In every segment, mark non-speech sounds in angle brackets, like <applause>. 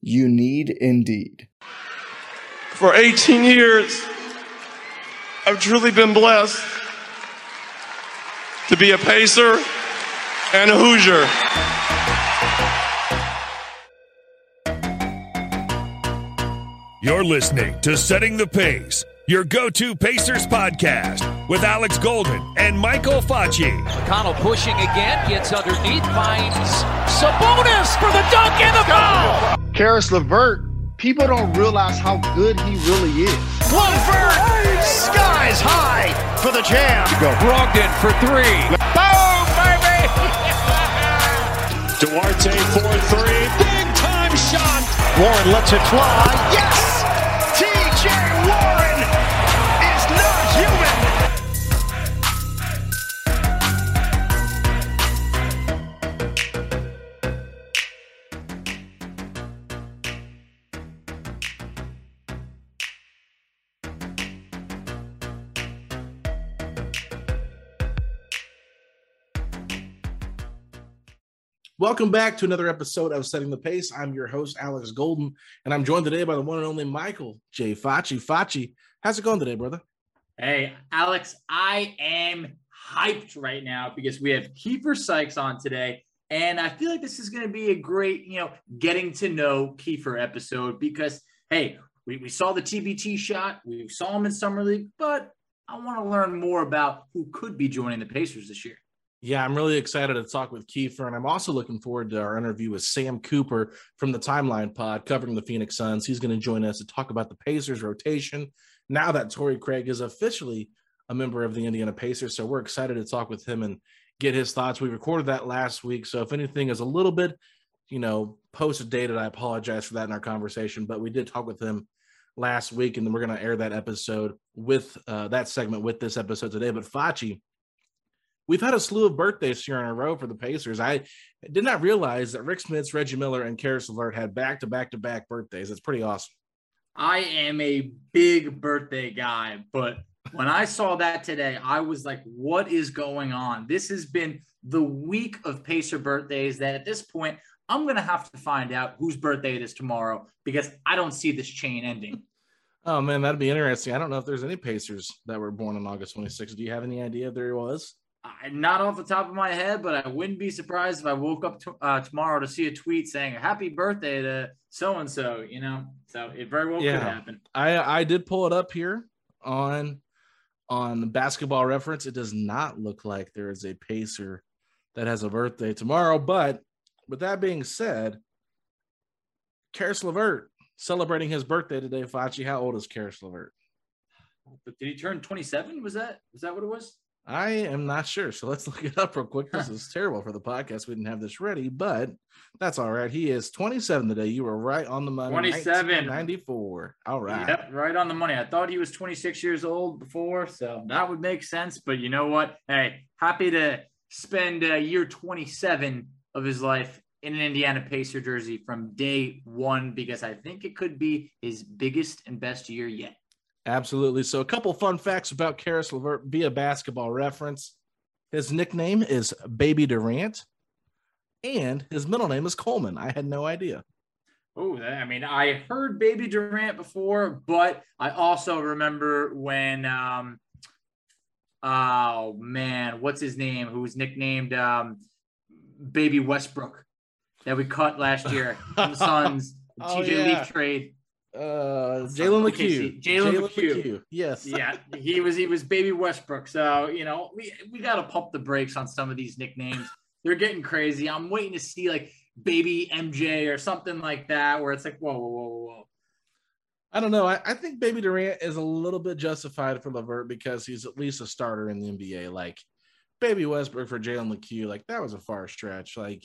You need Indeed. For 18 years, I've truly been blessed to be a Pacer and a Hoosier. You're listening to Setting the Pace, your go to Pacers podcast with Alex Golden and Michael Facci. McConnell pushing again, gets underneath, finds Sabonis for the dunk and the foul. Caris LeVert, people don't realize how good he really is. Levert, skies high for the jam. Go. Brogdon for three. Boom, baby! Duarte for three. Big time shot. Warren lets it fly. Yes! Welcome back to another episode of Setting the Pace. I'm your host, Alex Golden, and I'm joined today by the one and only Michael J. Facci. Facci, how's it going today, brother? Hey, Alex, I am hyped right now because we have Kiefer Sykes on today. And I feel like this is going to be a great, you know, getting to know Kiefer episode because, hey, we, we saw the TBT shot, we saw him in Summer League, but I want to learn more about who could be joining the Pacers this year. Yeah, I'm really excited to talk with Kiefer, and I'm also looking forward to our interview with Sam Cooper from the Timeline Pod covering the Phoenix Suns. He's going to join us to talk about the Pacers rotation now that Torrey Craig is officially a member of the Indiana Pacers. So we're excited to talk with him and get his thoughts. We recorded that last week, so if anything is a little bit, you know, post dated, I apologize for that in our conversation. But we did talk with him last week, and then we're going to air that episode with uh, that segment with this episode today. But Facci we've had a slew of birthdays here in a row for the Pacers. I did not realize that Rick Smits, Reggie Miller, and Caris LeVert had back to back to back birthdays. It's pretty awesome. I am a big birthday guy, but when I saw that today, I was like, what is going on? This has been the week of Pacer birthdays that at this point, I'm going to have to find out whose birthday it is tomorrow because I don't see this chain ending. <laughs> Oh, man, that'd be interesting. I don't know if there's any Pacers that were born on August 26th. Do you have any idea if there was? I, not off the top of my head, but I wouldn't be surprised if I woke up to, uh, tomorrow to see a tweet saying "Happy birthday to so and so." You know, so it very well Yeah. could happen. I I did pull it up here on on basketball reference. It does not look like there is a Pacer that has a birthday tomorrow. But with that being said, Caris LeVert celebrating his birthday today. Facci, how old is Caris LeVert? But did he turn 27? Was that was that what it was? I am not sure. So let's <laughs> look it up real quick. This is terrible for the podcast. We didn't have this ready, but that's all right. He is 27 today. You were right on the money. 27. 94. All right. Yep, right on the money. I thought he was 26 years old before, so that would make sense. But you know what? Hey, happy to spend uh, year 27 of his life in an Indiana Pacer jersey from day one because I think it could be his biggest and best year yet. Absolutely. So, a couple fun facts about Caris LeVert via basketball reference. His nickname is Baby Durant, and his middle name is Coleman. I had no idea. Oh, I mean, I heard Baby Durant before, but I also remember when, um, oh man, what's his name? Who was nicknamed um, Baby Westbrook that we cut last year from the <laughs> Suns, Oh, TJ yeah. Leaf trade. Uh, Jalen. McHugh. Jalen McHugh. Yes. yeah, he was he was baby Westbrook. So you know we we got to pump the brakes on some of these nicknames. They're getting crazy. I'm waiting to see like baby MJ or something like that, where it's like whoa whoa whoa whoa. I don't know. I, I think Baby Durant is a little bit justified for Levert because he's at least a starter in the NBA. Like Baby Westbrook for Jalen McHugh, like that was a far stretch. Like,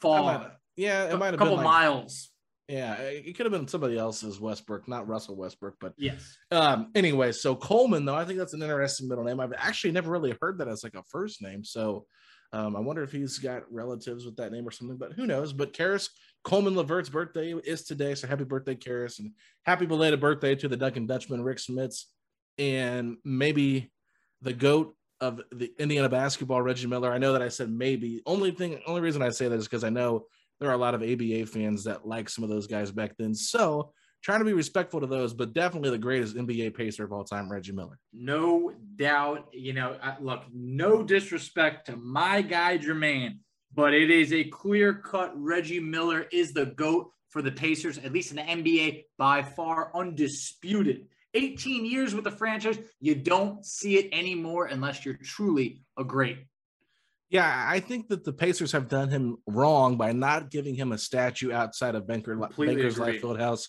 Fall yeah, it might a have couple been like, miles. Yeah, it could have been somebody else's Westbrook, not Russell Westbrook. But Yes. um, anyway, so Coleman though, I think that's an interesting middle name. I've actually never really heard that as like a first name. So um, I wonder if he's got relatives with that name or something. But who knows? But Caris Coleman Levert's birthday is today, so happy birthday, Caris, and happy belated birthday to the Dunking Dutchman, Rick Smits, and maybe the goat of the Indiana basketball, Reggie Miller. I know that I said maybe. Only thing, only reason I say that is because I know there are a lot of ABA fans that like some of those guys back then. So trying to be respectful to those, but definitely the greatest NBA pacer of all time, Reggie Miller. No doubt. You know, look, no disrespect to my guy Jermaine, but it is a clear cut. Reggie Miller is the GOAT for the Pacers, at least in the NBA, by far undisputed. 18 years with the franchise. You don't see it anymore unless you're truly a great. Yeah, I think that the Pacers have done him wrong by not giving him a statue outside of Banker, Completely Banker's agree. Life Fieldhouse.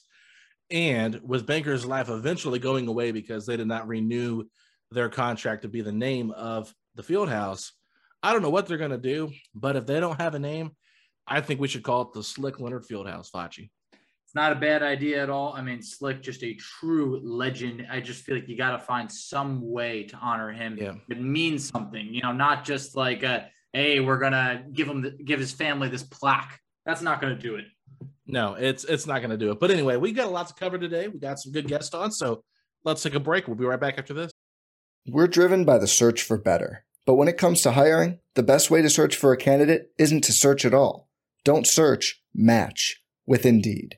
And with Banker's Life eventually going away because they did not renew their contract to be the name of the Fieldhouse, I don't know what they're going to do. But if they don't have a name, I think we should call it the Slick Leonard Fieldhouse, Facci. It's not a bad idea at all. I mean, Slick, just a true legend. I just feel like you got to find some way to honor him. Yeah. It means something, you know, not just like, a, hey, we're gonna give him, the, give his family this plaque. That's not gonna do it. No, it's it's not going to do it. But anyway, we got a lot to cover today. We got some good guests on, so let's take a break. We'll be right back after this. We're driven by the search for better. But when it comes to hiring, the best way to search for a candidate isn't to search at all. Don't search, match with Indeed.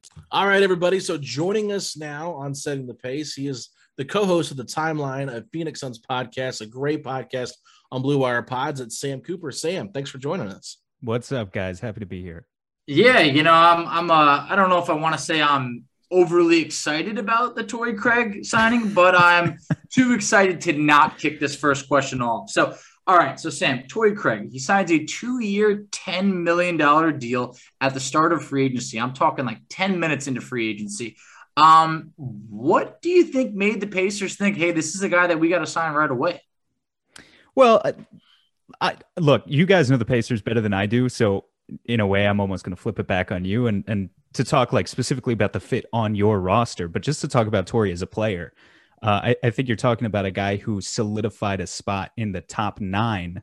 All right, everybody. So joining us now on Setting the Pace, he is the co-host of the Timeline of Phoenix Suns podcast, a great podcast on Blue Wire Pods. It's Sam Cooper. Sam, thanks for joining us. What's up, guys? Happy to be here. Yeah, you know, I'm, I'm, uh, I don't know if I want to say I'm overly excited about the Torrey Craig signing, but I'm <laughs> too excited to not kick this first question off. So, all right, so Sam, Torrey Craig, he signs a two-year, ten million dollar deal at the start of free agency. I'm talking like ten minutes into free agency. Um, what do you think made the Pacers think, hey, this is a guy that we got to sign right away? Well, I, I look, you guys know the Pacers better than I do, so in a way, I'm almost going to flip it back on you and and to talk like specifically about the fit on your roster, but just to talk about Torrey as a player. Uh, I, I think you're talking about a guy who solidified a spot in the top nine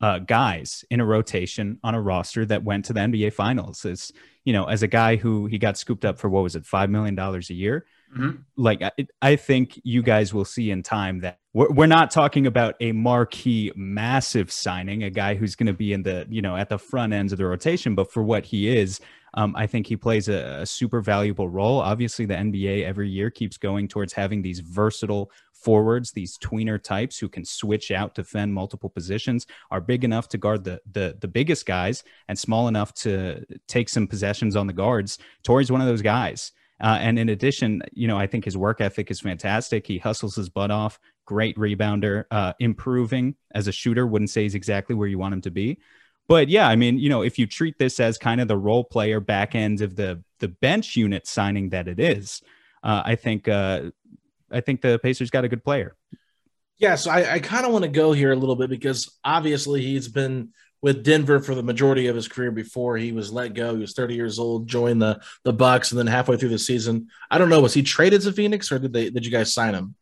uh, guys in a rotation on a roster that went to the NBA Finals. As you know, as a guy who he got scooped up for what was it, five million dollars a year. Mhm. Like I, I think you guys will see in time that we're, we're not talking about a marquee, massive signing, a guy who's going to be in the you know at the front ends of the rotation. But for what he is, um, I think he plays a, a super valuable role. Obviously, the NBA every year keeps going towards having these versatile forwards, these tweener types who can switch out, defend multiple positions, are big enough to guard the the, the biggest guys and small enough to take some possessions on the guards. Torrey's one of those guys. Uh, and in addition, you know, I think his work ethic is fantastic. He hustles his butt off. Great rebounder, uh, improving as a shooter. Wouldn't say he's exactly where you want him to be, but yeah, I mean, you know, if you treat this as kind of the role player back end of the the bench unit signing that it is, uh, I think uh, I think the Pacers got a good player. Yeah, so I, I kind of want to go here a little bit because obviously he's been with Denver for the majority of his career before he was let go. He was 30 years old, joined the the Bucks, and then halfway through the season, I don't know, was he traded to Phoenix or did they did you guys sign him?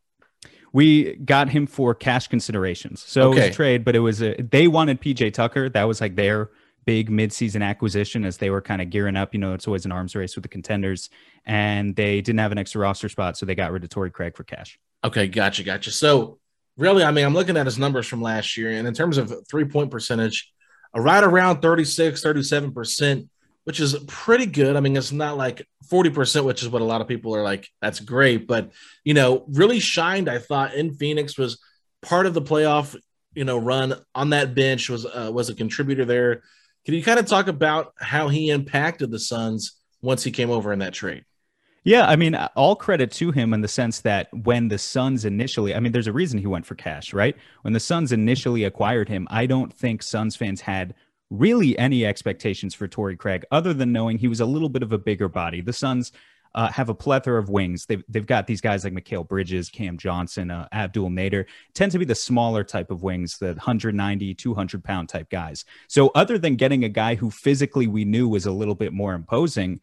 We got him for cash considerations, so okay. it was a trade, but it was a, they wanted PJ Tucker. That was like their big midseason acquisition as they were kind of gearing up. You know, it's always an arms race with the contenders, and they didn't have an extra roster spot, so they got rid of Torrey Craig for cash. Okay, gotcha, gotcha. So really, I mean, I'm looking at his numbers from last year, and in terms of three point percentage, right around 36, 37 percent, which is pretty good. I mean, it's not like 40 percent, which is what a lot of people are like. That's great, but you know, really shined. I thought in Phoenix was part of the playoff, you know, run on that bench was uh, was a contributor there can you kind of talk about how he impacted the Suns once he came over in that trade? Yeah, I mean, all credit to him in the sense that when the Suns initially, I mean, there's a reason he went for cash, right? When the Suns initially acquired him, I don't think Suns fans had really any expectations for Torrey Craig other than knowing he was a little bit of a bigger body. The Suns uh, have a plethora of wings. They've, they've got these guys like Mikal Bridges, Cam Johnson, uh, Abdel Nader, tend to be the smaller type of wings, the 190, 200 pound type guys. So, other than getting a guy who physically we knew was a little bit more imposing,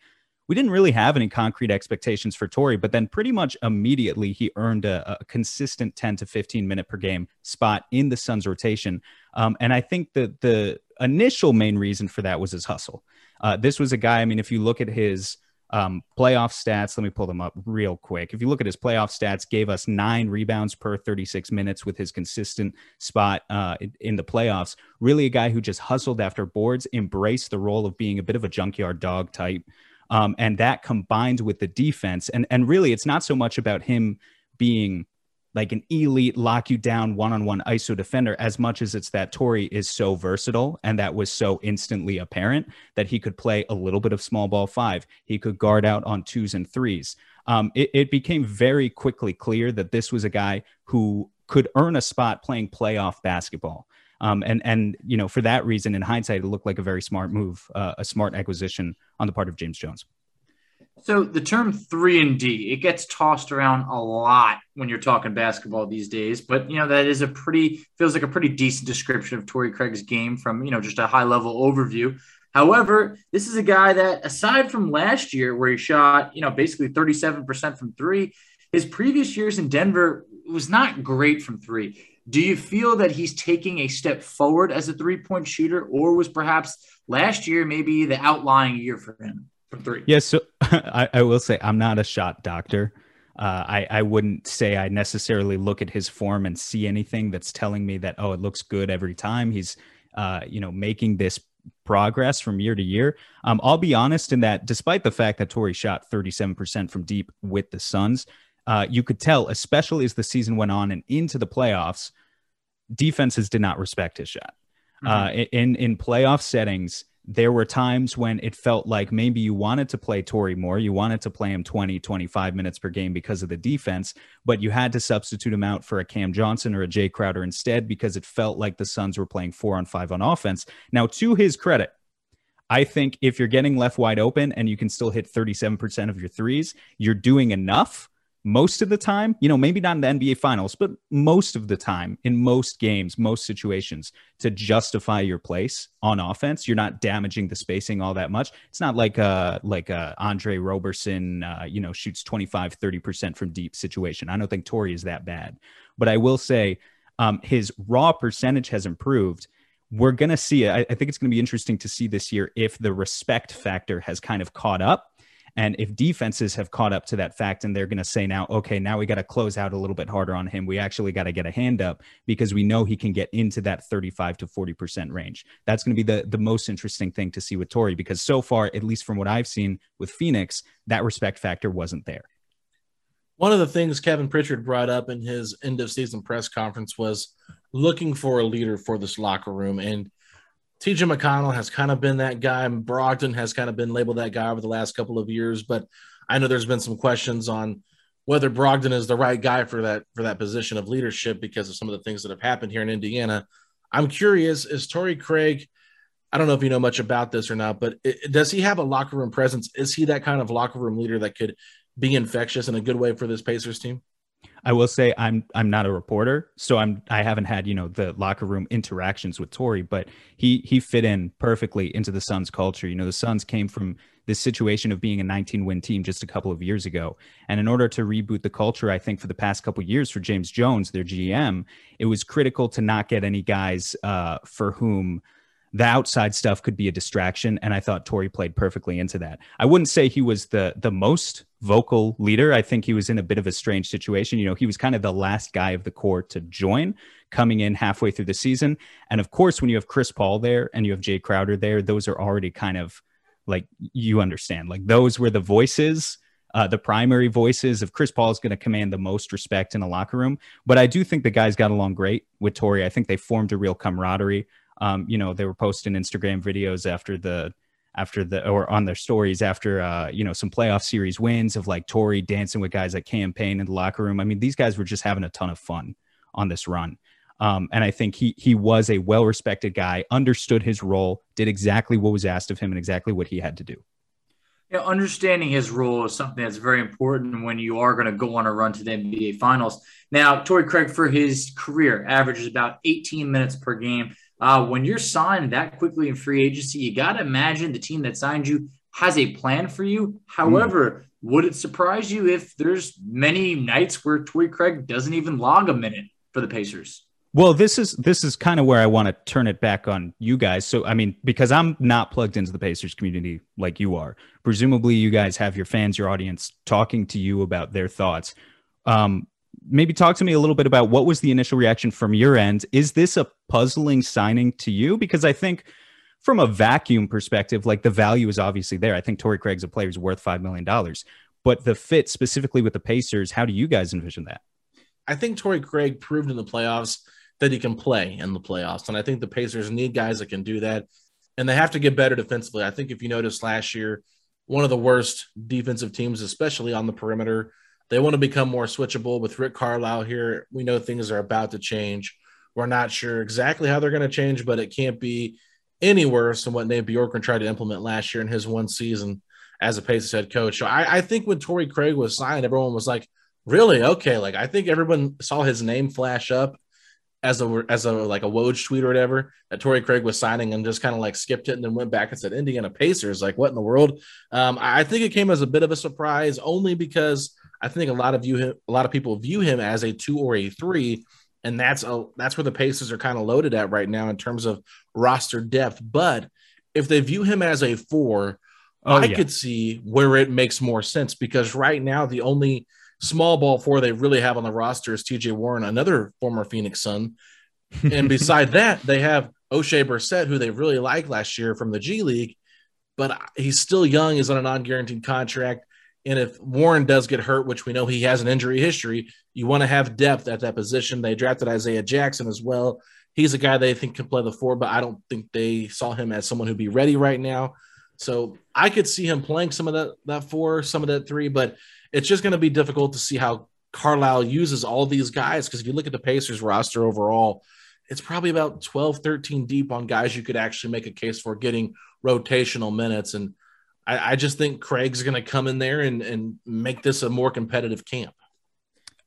we didn't really have any concrete expectations for Torrey, but then pretty much immediately he earned a, a consistent 10 to 15 minute per game spot in the Suns rotation. Um, and I think that the initial main reason for that was his hustle. Uh, this was a guy, I mean, if you look at his um, playoff stats, let me pull them up real quick. If you look at his playoff stats, gave us nine rebounds per 36 minutes with his consistent spot uh, in the playoffs. Really, a guy who just hustled after boards, embraced the role of being a bit of a junkyard dog type. Um, and that combined with the defense, and and really, it's not so much about him being like an elite lock you down one-on-one ISO defender as much as it's that Torrey is so versatile and that was so instantly apparent that he could play a little bit of small ball five. He could guard out on twos and threes. Um, it, it became very quickly clear that this was a guy who could earn a spot playing playoff basketball. Um, and and you know for that reason, in hindsight, it looked like a very smart move, uh, a smart acquisition on the part of James Jones. So the term three and D, it gets tossed around a lot when you're talking basketball these days. But you know, that is a pretty feels like a pretty decent description of Torrey Craig's game from, you know, just a high level overview. However, this is a guy that aside from last year where he shot, you know, basically 37% from three, his previous years in Denver was not great from three. Do you feel that he's taking a step forward as a three point shooter, or was perhaps last year maybe the outlying year for him? From three. Yes, yeah, so <laughs> I, I, will say I'm not a shot doctor. Uh, I, I wouldn't say I necessarily look at his form and see anything that's telling me that oh it looks good every time he's uh, you know making this progress from year to year. Um, I'll be honest in that despite the fact that Torrey shot 37% from deep with the Suns, uh, you could tell, especially as the season went on and into the playoffs, defenses did not respect his shot. Mm-hmm. Uh, in in playoff settings, there were times when it felt like maybe you wanted to play Torrey more. You wanted to play him 20, 25 minutes per game because of the defense, but you had to substitute him out for a Cam Johnson or a Jay Crowder instead because it felt like the Suns were playing four on five on offense. Now, to his credit, I think if you're getting left wide open and you can still hit 37% of your threes, you're doing enough most of the time, you know, maybe not in the NBA finals, but most of the time in most games, most situations to justify your place on offense, you're not damaging the spacing all that much. It's not like uh like uh Andre Roberson uh, you know, shoots 25 30% from deep situation. I don't think Torrey is that bad. But I will say um his raw percentage has improved. We're to see. I, I think it's to be interesting to see this year if the respect factor has kind of caught up and if defenses have caught up to that fact and they're going to say now, okay, now we got to close out a little bit harder on him. We actually got to get a hand up because we know he can get into that 35 to 40% range. That's going to be the, the most interesting thing to see with Torrey because so far, at least from what I've seen with Phoenix, that respect factor wasn't there. One of the things Kevin Pritchard brought up in his end of season press conference was looking for a leader for this locker room. And TJ McConnell has kind of been that guy. Brogdon has kind of been labeled that guy over the last couple of years, but I know there's been some questions on whether Brogdon is the right guy for that for that position of leadership because of some of the things that have happened here in Indiana. I'm curious, is Torrey Craig? I don't know if you know much about this or not, but it, does he have a locker room presence? Is he that kind of locker room leader that could be infectious in a good way for this Pacers team? I will say I'm I'm not a reporter, so I'm I haven't had you know the locker room interactions with Torrey, but he he fit in perfectly into the Suns culture. You know, the Suns came from this situation of being a 19 win team just a couple of years ago, and in order to reboot the culture, I think for the past couple years for James Jones, their GM, it was critical to not get any guys uh, for whom the outside stuff could be a distraction and i thought Torrey played perfectly into that i wouldn't say he was the the most vocal leader i think he was in a bit of a strange situation you know he was kind of the last guy of the core to join coming in halfway through the season and of course when you have chris paul there and you have jay crowder there those are already kind of like you understand like those were the voices uh, the primary voices of Chris Paul is going to command the most respect in the locker room. But I do think the guys got along great with Torrey. I think they formed a real camaraderie. Um, you know, they were posting Instagram videos after the after the or on their stories after uh, you know some playoff series wins of like Torrey dancing with guys like Cam Payne in the locker room. I mean, these guys were just having a ton of fun on this run. Um, and I think he he was a well respected guy, understood his role, did exactly what was asked of him, and exactly what he had to do. Yeah, understanding his role is something that's very important when you are going to go on a run to the NBA Finals. Now, Torrey Craig, for his career, averages about 18 minutes per game. Uh, when you're signed that quickly in free agency, you got to imagine the team that signed you has a plan for you. However, mm. would it surprise you if there's many nights where Torrey Craig doesn't even log a minute for the Pacers? Well, this is this is kind of where I want to turn it back on you guys. So, I mean, because I'm not plugged into the Pacers community like you are. Presumably, you guys have your fans, your audience, talking to you about their thoughts. Um, maybe talk to me a little bit about what was the initial reaction from your end. Is this a puzzling signing to you? Because I think from a vacuum perspective, like the value is obviously there. I think Torrey Craig's a player who's worth $5 million. But the fit specifically with the Pacers, how do you guys envision that? I think Torrey Craig proved in the playoffs that he can play in the playoffs. And I think the Pacers need guys that can do that. And they have to get better defensively. I think if you noticed last year, one of the worst defensive teams, especially on the perimeter, they want to become more switchable with Rick Carlisle here. We know things are about to change. We're not sure exactly how they're going to change, but it can't be any worse than what Nate Bjorkgren tried to implement last year in his one season as a Pacers head coach. So I, I think when Torrey Craig was signed, everyone was like, really? Okay. Like I think everyone saw his name flash up as a as a like a Woj tweet or whatever that Torrey Craig was signing and just kind of like skipped it and then went back and said Indiana Pacers. Like what in the world? Um, I think it came as a bit of a surprise only because I think a lot of you a lot of people view him as a two or a three, and that's a that's where the Pacers are kind of loaded at right now in terms of roster depth. But if they view him as a four, oh, I yeah. could see where it makes more sense because right now the only small ball four they really have on the roster is TJ Warren, another former Phoenix Sun. and <laughs> beside that, they have Oshae Brissett, who they really liked last year from the G League, but he's still young, is on a non-guaranteed contract. And if Warren does get hurt, which we know he has an injury history, you want to have depth at that position. They drafted Isaiah Jackson as well. He's a guy they think can play the four, but I don't think they saw him as someone who'd be ready right now. So I could see him playing some of that that four, some of that three, but it's just going to be difficult to see how Carlisle uses all these guys. Because if you look at the Pacers roster overall, it's probably about 12, 13 deep on guys you could actually make a case for getting rotational minutes. And I, I just think Craig's going to come in there and, and make this a more competitive camp.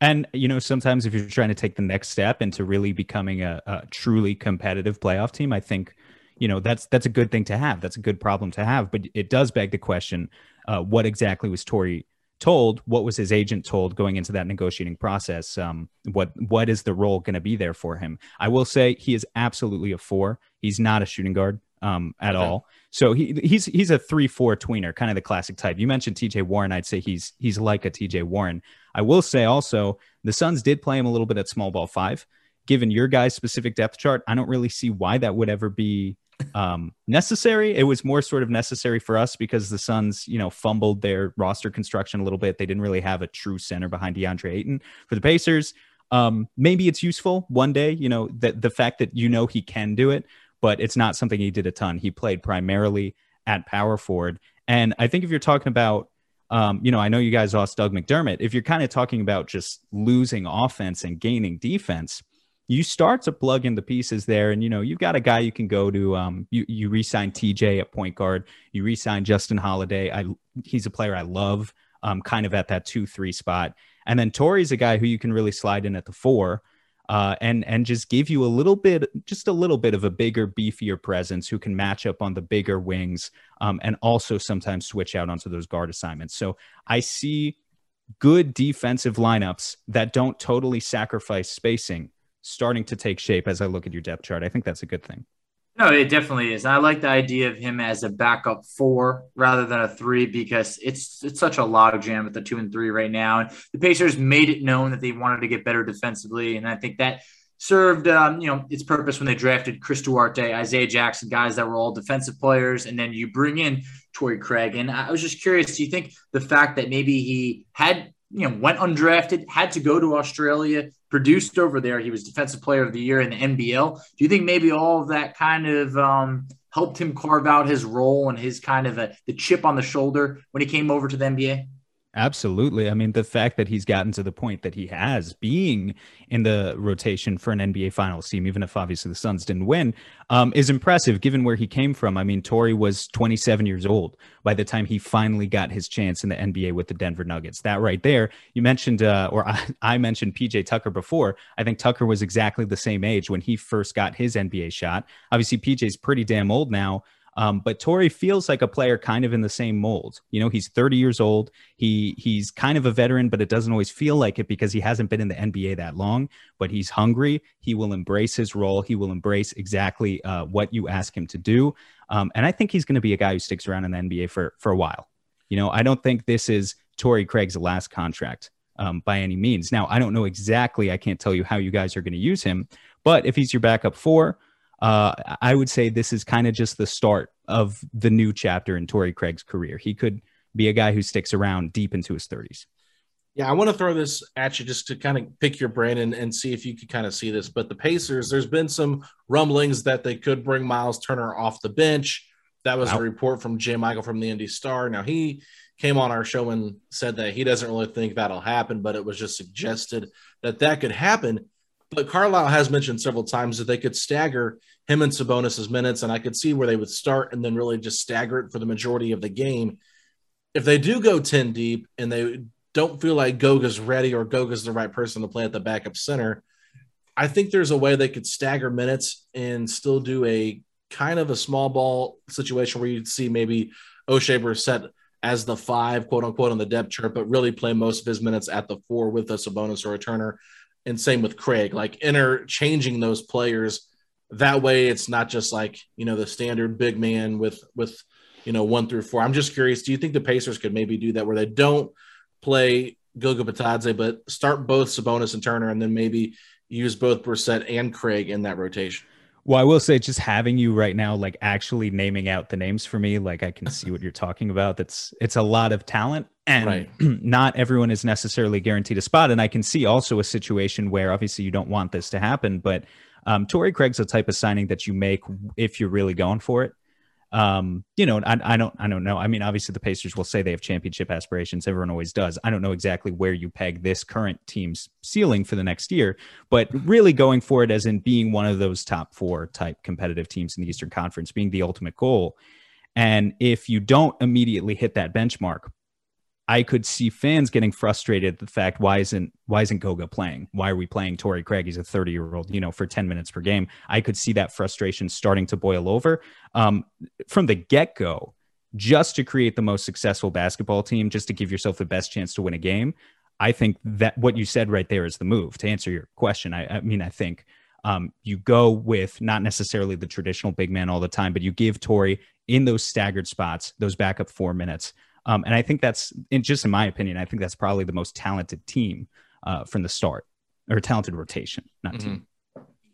And you know, sometimes if you're trying to take the next step into really becoming a, a, truly competitive playoff team, I think you know that's that's a good thing to have. That's a good problem to have. But it does beg the question: uh, what exactly was Torrey told? What was his agent told going into that negotiating process? Um, what what is the role going to be there for him? I will say he is absolutely a four. He's not a shooting guard um, at okay. all. So he he's he's a three four tweener, kind of the classic type. You mentioned T.J. Warren. I'd say he's he's like a T.J. Warren. I will say also the Suns did play him a little bit at small ball five. Given your guys' specific depth chart, I don't really see why that would ever be <laughs> um, necessary. It was more sort of necessary for us because the Suns, you know, fumbled their roster construction a little bit. They didn't really have a true center behind DeAndre Ayton. For the Pacers, um, maybe it's useful one day. You know, that the fact that you know he can do it but it's not something he did a ton. He played primarily at power forward. And I think if you're talking about, um, you know, I know you guys lost Doug McDermott. If you're kind of talking about just losing offense and gaining defense, you start to plug in the pieces there. And, you know, you've got a guy you can go to. Um, you, you re sign TJ at point guard, you re sign Justin Holiday. I, he's a player I love, um, kind of at that 2 3 spot. And then Torrey's a guy who you can really slide in at the four. Uh, and and just give you a little bit, just a little bit of a bigger, beefier presence who can match up on the bigger wings, um, and also sometimes switch out onto those guard assignments. So I see good defensive lineups that don't totally sacrifice spacing starting to take shape as I look at your depth chart. I think that's a good thing. No, it definitely is. I like the idea of him as a backup four rather than a three because it's it's such a log jam at the two and three right now. And the Pacers made it known that they wanted to get better defensively, and I think that served um, you know its purpose when they drafted Chris Duarte, Isaiah Jackson, guys that were all defensive players, and then you bring in Torrey Craig. And I was just curious, do you think the fact that maybe he had you know went undrafted, had to go to Australia, produced over there. He was defensive player of the year in the NBL. Do you think maybe all of that kind of um, helped him carve out his role and his kind of a, the chip on the shoulder when he came over to the NBA? Absolutely. I mean, the fact that he's gotten to the point that he has being in the rotation for an NBA Finals team, even if obviously the Suns didn't win, um, is impressive given where he came from. I mean, Torrey was 27 years old by the time he finally got his chance in the NBA with the Denver Nuggets. That right there, you mentioned, uh, or <laughs> I, I mentioned PJ Tucker before. I think Tucker was exactly the same age when he first got his NBA shot. Obviously, PJ's pretty damn old now. Um, but Torrey feels like a player kind of in the same mold. You know, he's 30 years old. He he's kind of a veteran, but it doesn't always feel like it because he hasn't been in the NBA that long. But he's hungry. He will embrace his role. He will embrace exactly uh, what you ask him to do. Um, and I think he's going to be a guy who sticks around in the NBA for for a while. You know, I don't think this is Torrey Craig's last contract um, by any means. Now, I don't know exactly. I can't tell you how you guys are going to use him. But if he's your backup four, uh, I would say this is kind of just the start of the new chapter in Torrey Craig's career. He could be a guy who sticks around deep into his 30s. Yeah, I want to throw this at you just to kind of pick your brain and, and see if you could kind of see this. But the Pacers, there's been some rumblings that they could bring Miles Turner off the bench. That was wow. a report from Jay Michael from the Indy Star. Now he came on our show and said that he doesn't really think that'll happen, but it was just suggested that that could happen. But Carlisle has mentioned several times that they could stagger him and Sabonis's minutes, and I could see where they would start and then really just stagger it for the majority of the game. If they do go 10 deep and they don't feel like Goga's ready or Goga's the right person to play at the backup center, I think there's a way they could stagger minutes and still do a kind of a small ball situation where you'd see maybe Oshae set as the five, quote unquote, on the depth chart, but really play most of his minutes at the four with a Sabonis or a Turner and same with Craig, like interchanging those players. That way, it's not just like you know the standard big man with with you know one through four. I'm just curious. Do you think the Pacers could maybe do that where they don't play Goga Bitadze, but start both Sabonis and Turner, and then maybe use both Brissett and Craig in that rotation? Well, I will say, just having you right now, like actually naming out the names for me, like I can see what you're talking about. That's it's a lot of talent, and right. <clears throat> not everyone is necessarily guaranteed a spot. And I can see also a situation where obviously you don't want this to happen, but um, Torrey Craig's the type of signing that you make if you're really going for it. Um, you know, I, I don't, I don't know. I mean, obviously the Pacers will say they have championship aspirations. Everyone always does. I don't know exactly where you peg this current team's ceiling for the next year, but really going for it as in being one of those top four type competitive teams in the Eastern Conference, being the ultimate goal. And if you don't immediately hit that benchmark, I could see fans getting frustrated at the fact why isn't why isn't Goga playing? Why are we playing Torrey Craig? He's a 30 year old, you know, for 10 minutes per game. I could see that frustration starting to boil over um, from the get go, just to create the most successful basketball team, just to give yourself the best chance to win a game. I think that what you said right there is the move to answer your question. I, I mean, I think um, you go with not necessarily the traditional big man all the time, but you give Torrey in those staggered spots, those backup four minutes. Um, and I think that's, just in my opinion, I think that's probably the most talented team uh, from the start, or talented rotation, not mm-hmm. team.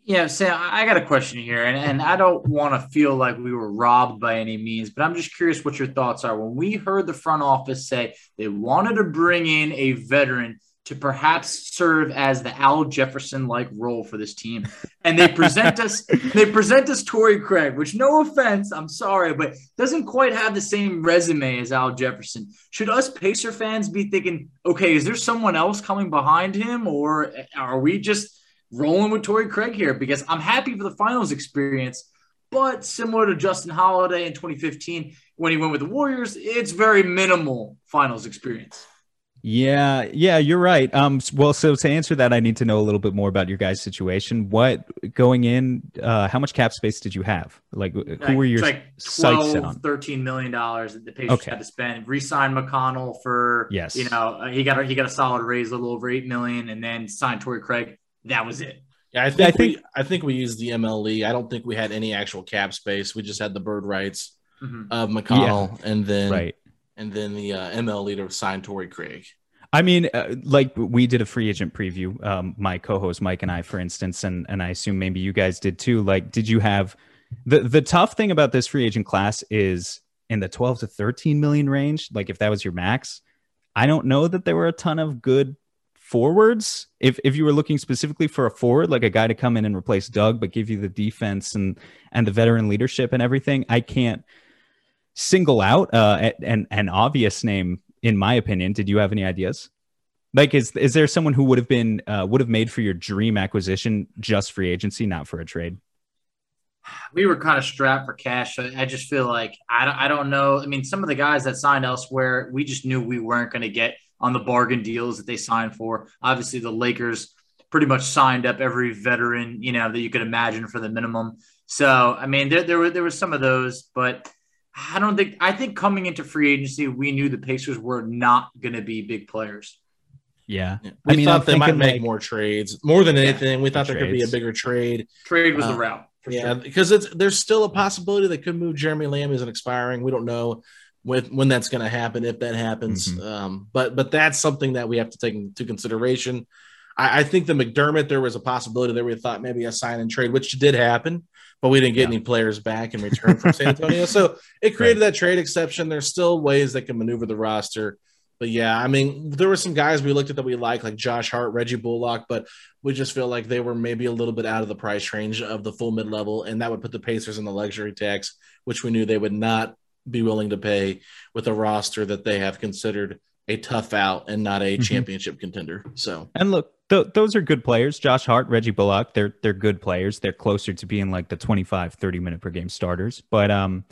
Yeah, Sam, I got a question here, and, and I don't want to feel like we were robbed by any means, but I'm just curious what your thoughts are. When we heard the front office say they wanted to bring in a veteran to perhaps serve as the Al Jefferson like role for this team. And they present us <laughs> they present us Torrey Craig, which no offense, I'm sorry, but doesn't quite have the same resume as Al Jefferson. Should us Pacer fans be thinking, okay, is there someone else coming behind him or are we just rolling with Torrey Craig here because I'm happy for the finals experience, but similar to Justin Holiday in 2015 when he went with the Warriors, it's very minimal finals experience. Yeah, yeah, you're right. Um, well, so to answer that, I need to know a little bit more about your guys' situation. What going in? Uh, how much cap space did you have? Like, who Like, were your like sights 12, on? 13 million dollars that the Pacers Okay. had to spend. Re-sign McConnell for Yes. you know uh, he got a, he got a solid raise, a little over eight million, and then signed Torrey Craig. That was it. Yeah, I think, I think- we I think we used the MLE. I don't think we had any actual cap space. We just had the bird rights Mhm. of McConnell and then Right. And then the uh, MLE to sign Torrey Craig. I mean, uh, like we did a free agent preview. Um, my co-host Mike and I, for instance, and and I assume maybe you guys did too. Like, did you have the the tough thing about this free agent class is in the 12 to 13 million range. Like, if that was your max, I don't know that there were a ton of good forwards. If if you were looking specifically for a forward, like a guy to come in and replace Doug, but give you the defense and and the veteran leadership and everything, I can't single out uh, an an obvious name in my opinion. Did you have any ideas? Like, is is there someone who would have been uh, would have made for your dream acquisition just free agency, not for a trade? we were kind of strapped for cash. So I just feel like I don't, I don't know. I mean, some of the guys that signed elsewhere, we just knew we weren't going to get on the bargain deals that they signed for. Obviously, the Lakers pretty much signed up every veteran, you know, that you could imagine for the minimum. So, I mean, there, there were there were some of those, but I don't think I think coming into free agency, we knew the Pacers were not going to be big players. Yeah, We I mean, thought I'm they might make like- more trades. More than anything, we thought there could be a bigger trade. Trade was Uh, the route. For yeah, sure. because it's there's still a possibility they could move Jeremy Lamb as an expiring. We don't know when when that's going to happen if that happens. Mhm. Um, but but that's something that we have to take into consideration. I, I think the McDermott there was a possibility that We thought maybe a sign and trade, which did happen, but we didn't get Yeah. any players back in return from San Antonio. So <laughs> it created that trade exception. There's still ways that can maneuver the roster. But yeah, I mean, there were some guys we looked at that we like, like Josh Hart, Reggie Bullock, but we just feel like they were maybe a little bit out of the price range of the full mid level, and that would put the Pacers in the luxury tax, which we knew they would not be willing to pay with a roster that they have considered a tough out and not a Mhm. championship contender. So And look, th- those are good players. Josh Hart, Reggie Bullock, they're they're good players. They're closer to being like the 25, 30 minute per game starters, but um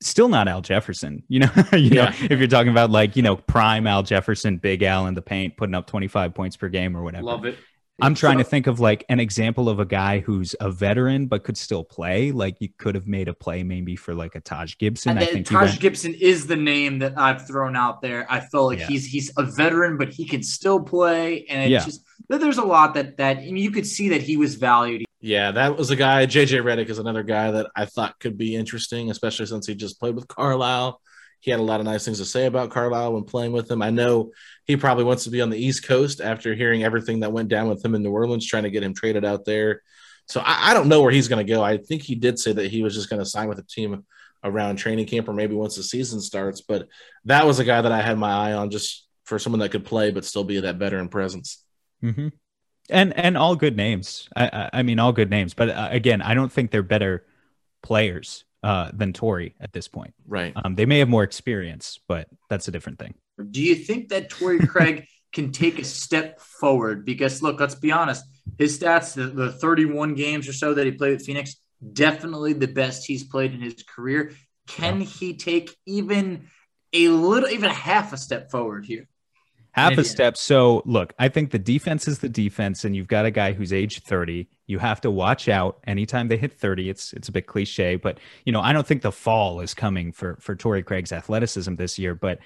still not Al Jefferson. <laughs> You know, you know, if you're talking about like, you know, prime Al Jefferson, big Al in the paint, putting up 25 points per game or whatever. Love it. I'm trying to think of like an example of a guy who's a veteran but could still play. Like you could have made a play maybe for like a Taj Gibson. And I think Taj went- Gibson is the name that I've thrown out there. I feel like Yeah. he's he's a veteran, but he can still play. And it's Yeah. just there's a lot that that I mean, you could see that he was valued. yeah, that was a guy. JJ Redick is another guy that I thought could be interesting, especially since he just played with Carlisle. He had a lot of nice things to say about Carlisle when playing with him. I know he probably wants to be on the East Coast after hearing everything that went down with him in New Orleans, trying to get him traded out there. So I, I don't know where he's going to go. I think he did say that he was just going to sign with a team around training camp or maybe once the season starts. But that was a guy that I had my eye on just for someone that could play but still be that veteran presence. Mhm. And and all good names. I I, I mean all good names, but uh, again, I don't think they're better players uh, than Torrey at this point. Right. Um, they may have more experience, but that's a different thing. Do you think that Torrey <laughs> Craig can take a step forward? Because look, let's be honest, his stats, the, the 31 games or so that he played with Phoenix, definitely the best he's played in his career. Can he take even a little, even half a step forward here? Half a step. So look, I think the defense is the defense, and you've got a guy who's age 30. You have to watch out anytime they hit 30. It's it's a bit cliche, but you know, I don't think the fall is coming for for Torrey Craig's athleticism this year. But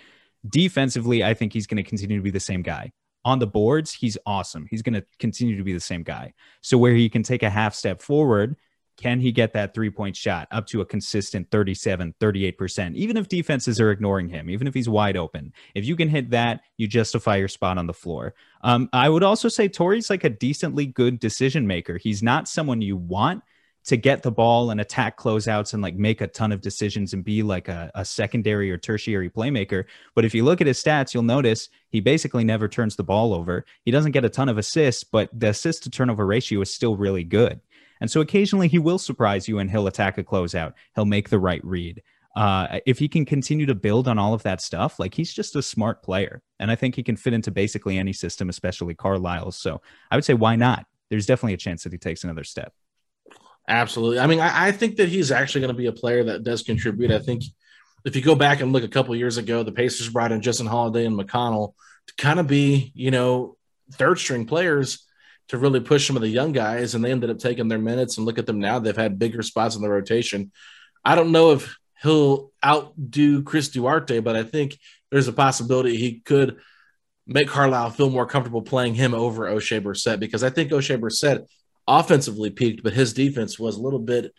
defensively, I think he's going to continue to be the same guy. On the boards, he's awesome. He's going to continue to be the same guy. So where he can take a half step forward, can he get that three point shot up to a consistent 37, 38%? Even if defenses are ignoring him, even if he's wide open, if you can hit that, you justify your spot on the floor. Um, I would also say Torrey's like a decently good decision maker. He's not someone you want to get the ball and attack closeouts and like make a ton of decisions and be like a, a secondary or tertiary playmaker. But if you look at his stats, you'll notice he basically never turns the ball over. He doesn't get a ton of assists, but the assist to turnover ratio is still really good. And so occasionally he will surprise you and he'll attack a closeout. He'll make the right read. Uh, if he can continue to build on all of that stuff, like he's just a smart player. And I think he can fit into basically any system, especially Carlisle's. So I would say, why not? There's definitely a chance that he takes another step. Absolutely. I mean, I, I think that he's actually going to be a player that does contribute. I think if you go back and look a couple years ago, the Pacers brought in Justin Holiday and McConnell to kind of be, you know, third string players to really push some of the young guys. And they ended up taking their minutes and look at them now. They've had bigger spots in the rotation. I don't know if he'll outdo Chris Duarte, but I think there's a possibility he could make Carlisle feel more comfortable playing him over Oshae Brissett because I think Oshae Brissett offensively peaked, but his defense was a little bit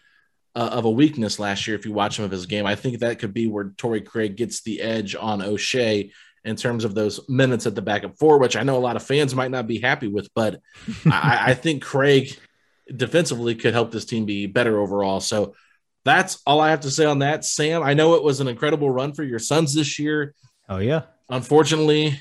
uh, of a weakness last year. If you watch him of his game, I think that could be where Torrey Craig gets the edge on Oshae in terms of those minutes at the backup four, which I know a lot of fans might not be happy with, but <laughs> I, I think Craig defensively could help this team be better overall. So that's all I have to say on that. Sam, I know it was an incredible run for your Suns this year. Oh yeah. Unfortunately,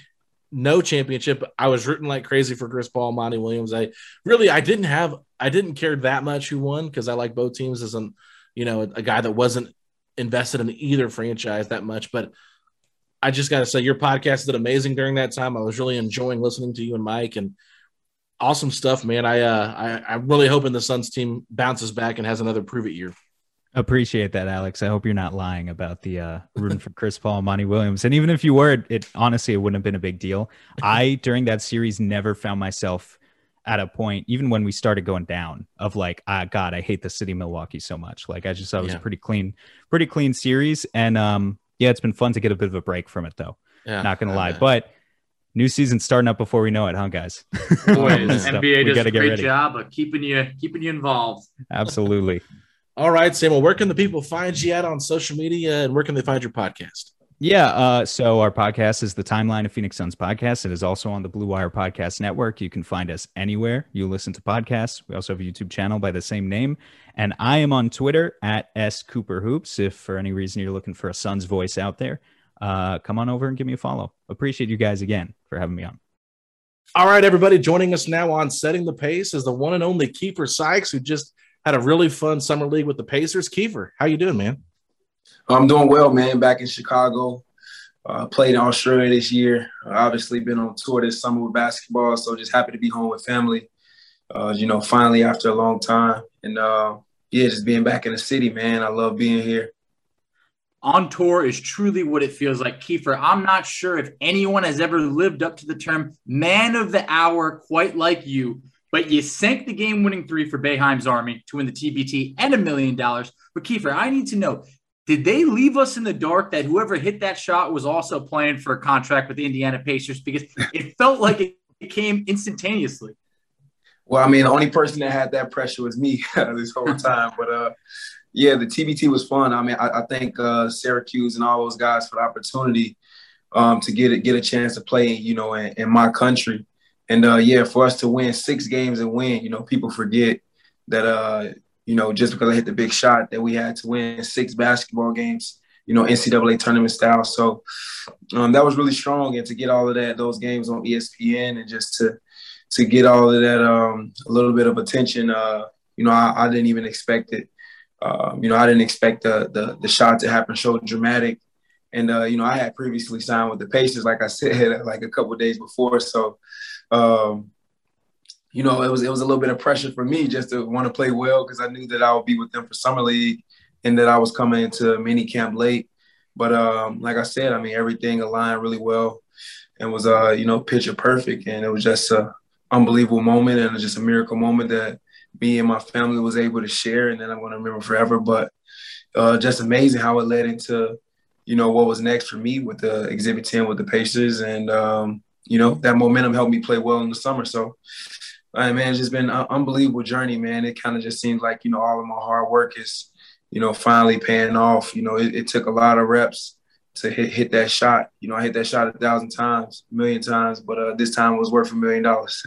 no championship. I was rooting like crazy for Chris Paul, Monty Williams. I really, I didn't have, I didn't care that much who won because I like both teams as an, you know, a guy that wasn't invested in either franchise that much. But I just got to say, your podcast did amazing during that time. I was really enjoying listening to you and Mike and awesome stuff, man. I, uh, I, I'm really hoping the Suns team bounces back and has another prove it year. Appreciate that, Alex. I hope you're not lying about the uh, rooting for Chris Paul and Monty Williams. And even if you were, it honestly it wouldn't have been a big deal. <laughs> I during that series never found myself at a point, even when we started going down, of like, ah, God, I hate the city of Milwaukee so much. Like I just thought it was yeah. a pretty clean, pretty clean series. And um, yeah, it's been fun to get a bit of a break from it though. Yeah, not gonna lie, but new season starting up before we know it, huh, guys? Always. <laughs> NBA does a great ready. job of keeping you keeping you involved. Absolutely. <laughs> All right, Samuel, where can the people find you at on social media and where can they find your podcast? Yeah, uh, so our podcast is the Timeline of Phoenix Suns podcast. It is also on the Blue Wire Podcast Network. You can find us anywhere you listen to podcasts. We also have a YouTube channel by the same name. And I am on Twitter at S Cooper Hoops. If for any reason you're looking for a Suns voice out there, uh, come on over and give me a follow. Appreciate you guys again for having me on. All right, everybody, joining us now on Setting the Pace is the one and only Keifer Sykes, who just had a really fun summer league with the Pacers. Keifer, how you doing, man? I'm doing well, man. Back in Chicago, uh, played in Australia this year. Uh, obviously, been on tour this summer with basketball, so just happy to be home with family. Uh, you know, finally after a long time, and uh, yeah, just being back in the city, man. I love being here. On tour is truly what it feels like, Keifer. I'm not sure if anyone has ever lived up to the term "man of the hour" quite like you but you sank the game winning three for Boeheim's Army to win the TBT and a million dollars. But Keifer, I need to know did they leave us in the dark that whoever hit that shot was also playing for a contract with the Indiana Pacers? Because it felt like it came instantaneously. Well, I mean, the only person that had that pressure was me <laughs> this whole time. but uh, yeah, the TBT was fun. I mean, I, I thank uh, Syracuse and all those guys for the opportunity um, to get it, get a chance to play, you know, in, in my country. And uh, yeah, for us to win six games and win, you know, people forget that uh, you know, just because I hit the big shot, that we had to win six basketball games, you know, NCAA tournament style. So um, that was really strong, and to get all of that, those games on ESPN, and just to to get all of that, um, a little bit of attention. Uh, you know, I, I didn't even expect it. Um, you know, I didn't expect the, the the shot to happen so dramatic. And uh, you know, I had previously signed with the Pacers, like I said, <laughs> like a couple days before. So um, you know, it was it was a little bit of pressure for me just to want to play well because I knew that I would be with them for summer league and that I was coming into mini camp late. But um, like I said, I mean everything aligned really well and was uh, you know, picture perfect. And it was just a unbelievable moment and just a miracle moment that me and my family was able to share and then I'm gonna remember forever. But uh, just amazing how it led into, you know, what was next for me with the exhibit 10 with the Pacers. And um, you know, that momentum helped me play well in the summer. So, man, it's just been an unbelievable journey, man. It kind of just seems like, you know, all of my hard work is, you know, finally paying off. You know, it, it took a lot of reps to hit, hit that shot. You know, I hit that shot a thousand times, a million times, but uh, this time it was worth a million dollars.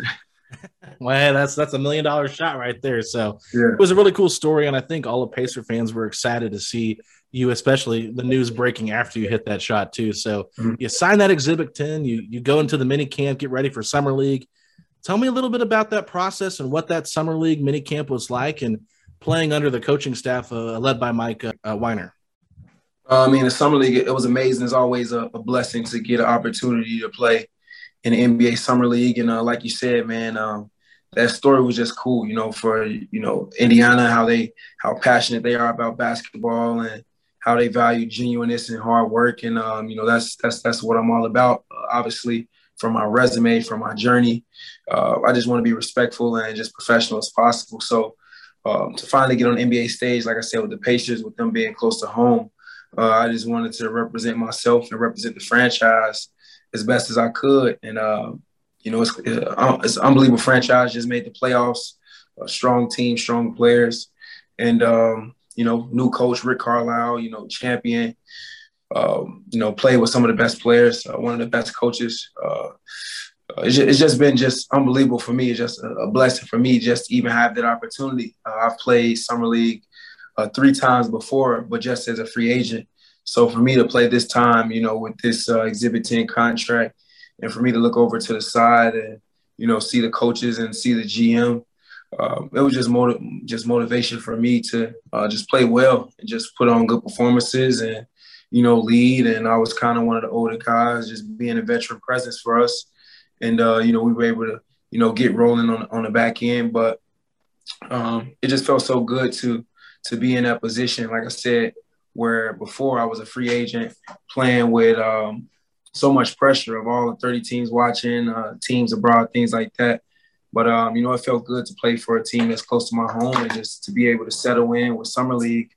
<laughs> well, that's that's a million dollar shot right there. So yeah. it was a really cool story, and I think all the Pacer fans were excited to see you, especially the news breaking after you hit that shot too. So mm-hmm. you sign that exhibit 10, you you go into the mini camp, get ready for summer league. Tell me a little bit about that process and what that summer league mini camp was like and playing under the coaching staff uh, led by Mike uh, uh, Weinar. Uh, I mean, the summer league, it was amazing. It's always a, a, blessing to get an opportunity to play in the NBA summer league. And uh, like you said, man, um, that story was just cool, you know, for, you know, Indiana, how they, how passionate they are about basketball and, how they value genuineness and hard work, and um, you know that's that's that's what I'm all about. Obviously, from my resume, from my journey. Uh, I just want to be respectful and just professional as possible. So um, to finally get on the NBA stage, like I said, with the Pacers, with them being close to home, uh, I just wanted to represent myself and represent the franchise as best as I could. And uh, you know, it's, uh, it's an unbelievable franchise. Just made the playoffs. A strong team, strong players, and um, you know, new coach Rick Carlisle. You know, champion. Um, you know, played with some of the best players. Uh, one of the best coaches. Uh, it's, just, it's just been just unbelievable for me. It's just a, a, blessing for me just to even have that opportunity. Uh, I've played summer league uh, three times before, but just as a free agent. So for me to play this time, you know, with this uh, Exhibit 10 contract, and for me to look over to the side and you know see the coaches and see the GM, um, it was just motiv- just motivation for me to uh, just play well and just put on good performances and you know lead. And I was kind of one of the older guys, just being a veteran presence for us, and uh, you know we were able to you know get rolling on on the back end, but um, it just felt so good to to be in that position. Like I said, where before I was a free agent playing with um, so much pressure of all the 30 teams watching, uh, teams abroad, things like that. But um, you know, it felt good to play for a team that's close to my home and just to be able to settle in with summer league.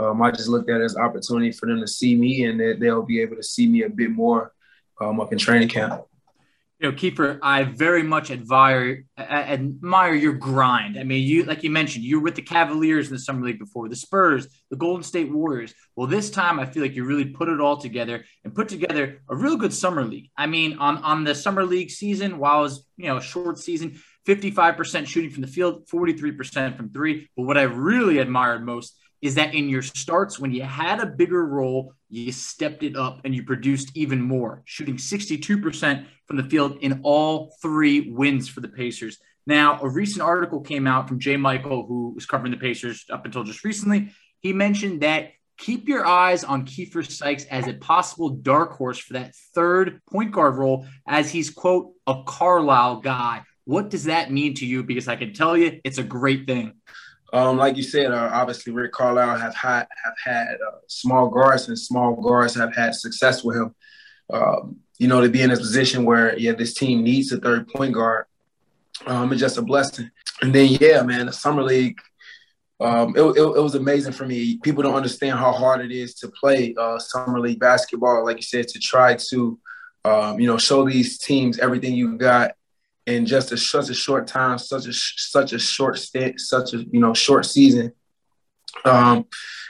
Um, I just looked at it as opportunity for them to see me, and that they'll be able to see me a bit more um, up in training camp you know, Keifer, I very much admire admire your grind. I mean, you like you mentioned, you were with the Cavaliers in the summer league before, the Spurs, the Golden State Warriors. Well, this time I feel like you really put it all together and put together a real good summer league. I mean, on on the summer league season, while it was you know a short season, 55% shooting from the field, 43% from three. But what I really admired most is that in your starts, when you had a bigger role, you stepped it up and you produced even more, shooting 62% from the field in all three wins for the Pacers. Now, a recent article came out from J. Michael, who was covering the Pacers up until just recently. He mentioned that keep your eyes on Keifer Sykes as a possible dark horse for that third point guard role, as he's, quote, a Carlisle guy. What does that mean to you? Because I can tell you it's a great thing. Um, like you said, uh, obviously Rick Carlisle have had have had uh, small guards, and small guards have had success with him. Um, you know, to be in a position where yeah, this team needs a third point guard, um, it's just a blessing. And then yeah, man, the summer league, um, it, it, it, was amazing for me. People don't understand how hard it is to play uh, summer league basketball. Like you said, to try to um, you know show these teams everything you got in just a, such a short time, such a such a short stint, such a you know short season. Um,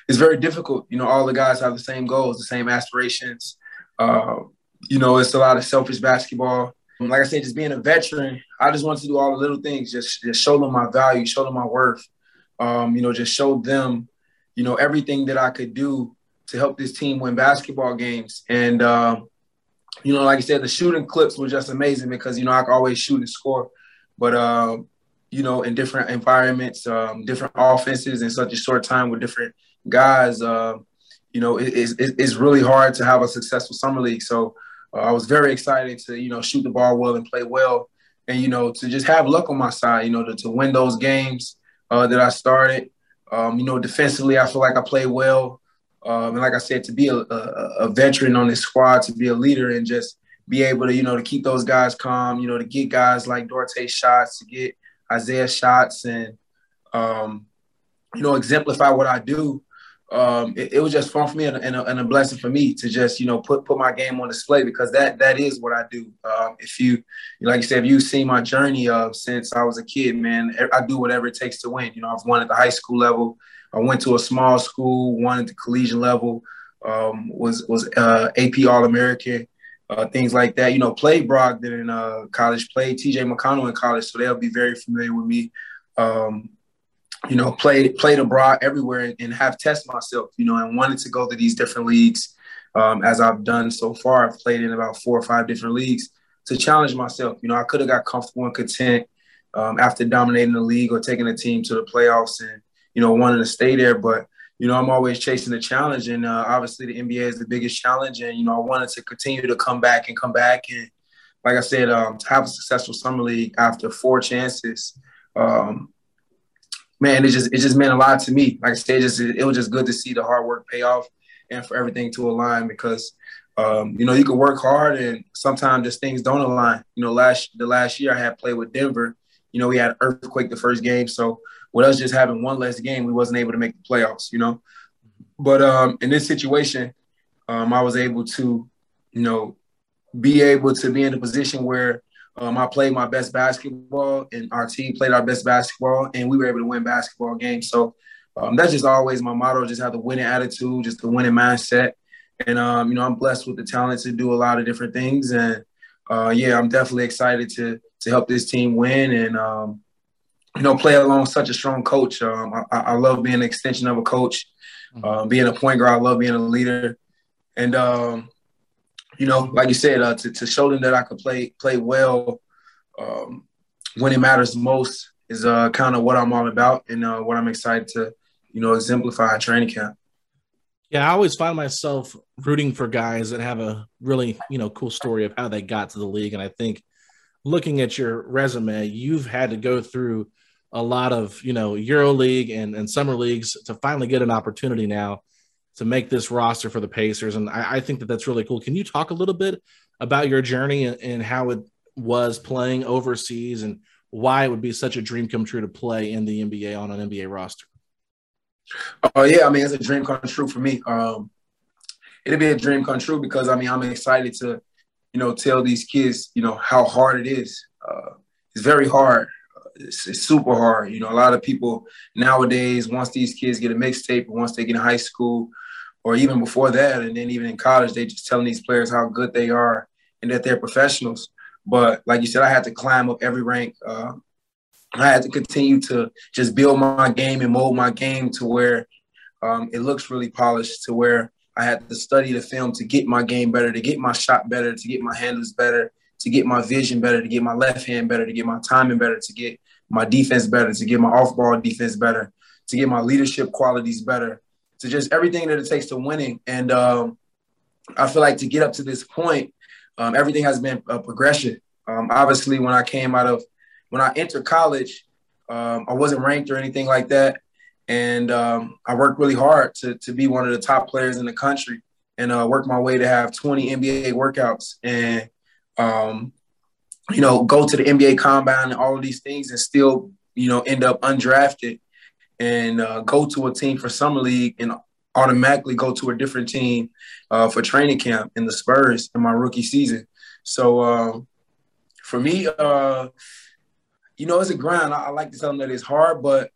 it's very difficult. You know, all the guys have the same goals, the same aspirations. Uh, you know, it's a lot of selfish basketball. Like I said, just being a veteran, I just wanted to do all the little things, just just show them my value, show them my worth. Um, you know, just show them, you know, everything that I could do to help this team win basketball games. And um, you know, like I said, the shooting clips were just amazing because you know I could always shoot and score, but uh, you know, in different environments, um, different offenses in such a short time with different guys, uh, you know, it, it's, it's really hard to have a successful summer league. So uh, I was very excited to you know shoot the ball well and play well, and you know to just have luck on my side. You know, to, to win those games uh, that I started. Um, you know, defensively, I feel like I played well. Um, and like I said, to be a, a, a, veteran on this squad, to be a leader and just be able to, you know, to keep those guys calm, you know, to get guys like Duarte shots, to get Isaiah shots and, um, you know, exemplify what I do. Um, it, it, was just fun for me and, and, a, and, a, blessing for me to just, you know, put put my game on display because that that is what I do. Um, if you, like you said, if you've seen my journey of since I was a kid, man, I do whatever it takes to win. You know, I've won at the high school level. I went to a small school, won at the collegiate level, um, was was uh, AP All American, uh, things like that. You know, played Brogdon in uh, college, played TJ McConnell in college, so they'll be very familiar with me. Um, you know, played played abroad everywhere and, and, have tested myself. You know, and wanted to go to these different leagues. Um, as I've done so far, I've played in about four or five different leagues to challenge myself. You know, I could have got comfortable and content um, after dominating the league or taking a team to the playoffs and you know, wanting to stay there. But, you know, I'm always chasing the challenge. And uh, obviously the NBA is the biggest challenge. And, you know, I wanted to continue to come back and come back. And like I said, um, to have a successful summer league after four chances, um, man, it just it just meant a lot to me. Like I said, it, just, it was just good to see the hard work pay off and for everything to align because um, you know, you can work hard and sometimes just things don't align. You know, last the last year I had played with Denver. You know, we had earthquake the first game, so with us just having one less game, we wasn't able to make the playoffs. You know, but um, in this situation, um, I was able to, you know, be able to be in a position where um, I played my best basketball, and our team played our best basketball, and we were able to win basketball games. So um, that's just always my motto: just have the winning attitude, just the winning mindset. And um, you know, I'm blessed with the talent to do a lot of different things. And uh, yeah, I'm definitely excited to to help this team win and um, you know play along such a strong coach. Um, I, I, love being an extension of a coach, mm-hmm. uh, being a point guard. I love being a leader, and um, you know, like you said, uh, to, to show them that I could play play well um, when it matters most is uh, kind of what I'm all about and uh, what I'm excited to you know exemplify in training camp. Yeah, I always find myself rooting for guys that have a really, you know, cool story of how they got to the league. And I think looking at your resume, you've had to go through a lot of, you know, Euro League and, and summer leagues to finally get an opportunity now to make this roster for the Pacers. And I, I think that that's really cool. Can you talk a little bit about your journey and, and how it was playing overseas and why it would be such a dream come true to play in the NBA on an NBA roster? Oh uh, yeah, I mean it's a dream come true for me. Um, it'll be a dream come true because I mean I'm excited to, you know, tell these kids, you know, how hard it is. Uh, it's very hard. It's, it's, super hard. You know, a lot of people nowadays, once these kids get a mixtape, once they get in high school, or even before that, and then even in college, they just telling these players how good they are and that they're professionals. But like you said, I had to climb up every rank. Uh, I had to continue to just build my game and mold my game to where um, it looks really polished, to where I had to study the film to get my game better, to get my shot better, to get my handles better, to get my vision better, to get my left hand better, to get my timing better, to get my defense better, to get my off ball defense better, to get my leadership qualities better, to just everything that it takes to winning. And um, I feel like to get up to this point, um, everything has been a progression. Um, obviously, when I came out of when I entered college, um, I wasn't ranked or anything like that. And um, I worked really hard to, to be one of the top players in the country and uh, work my way to have 20 NBA workouts and, um, you know, go to the NBA combine and all of these things and still, you know, end up undrafted and uh, go to a team for summer league and automatically go to a different team uh, for training camp in the Spurs in my rookie season. So um, for me, uh, you know, it's a grind. I, I like to tell them that it's hard, but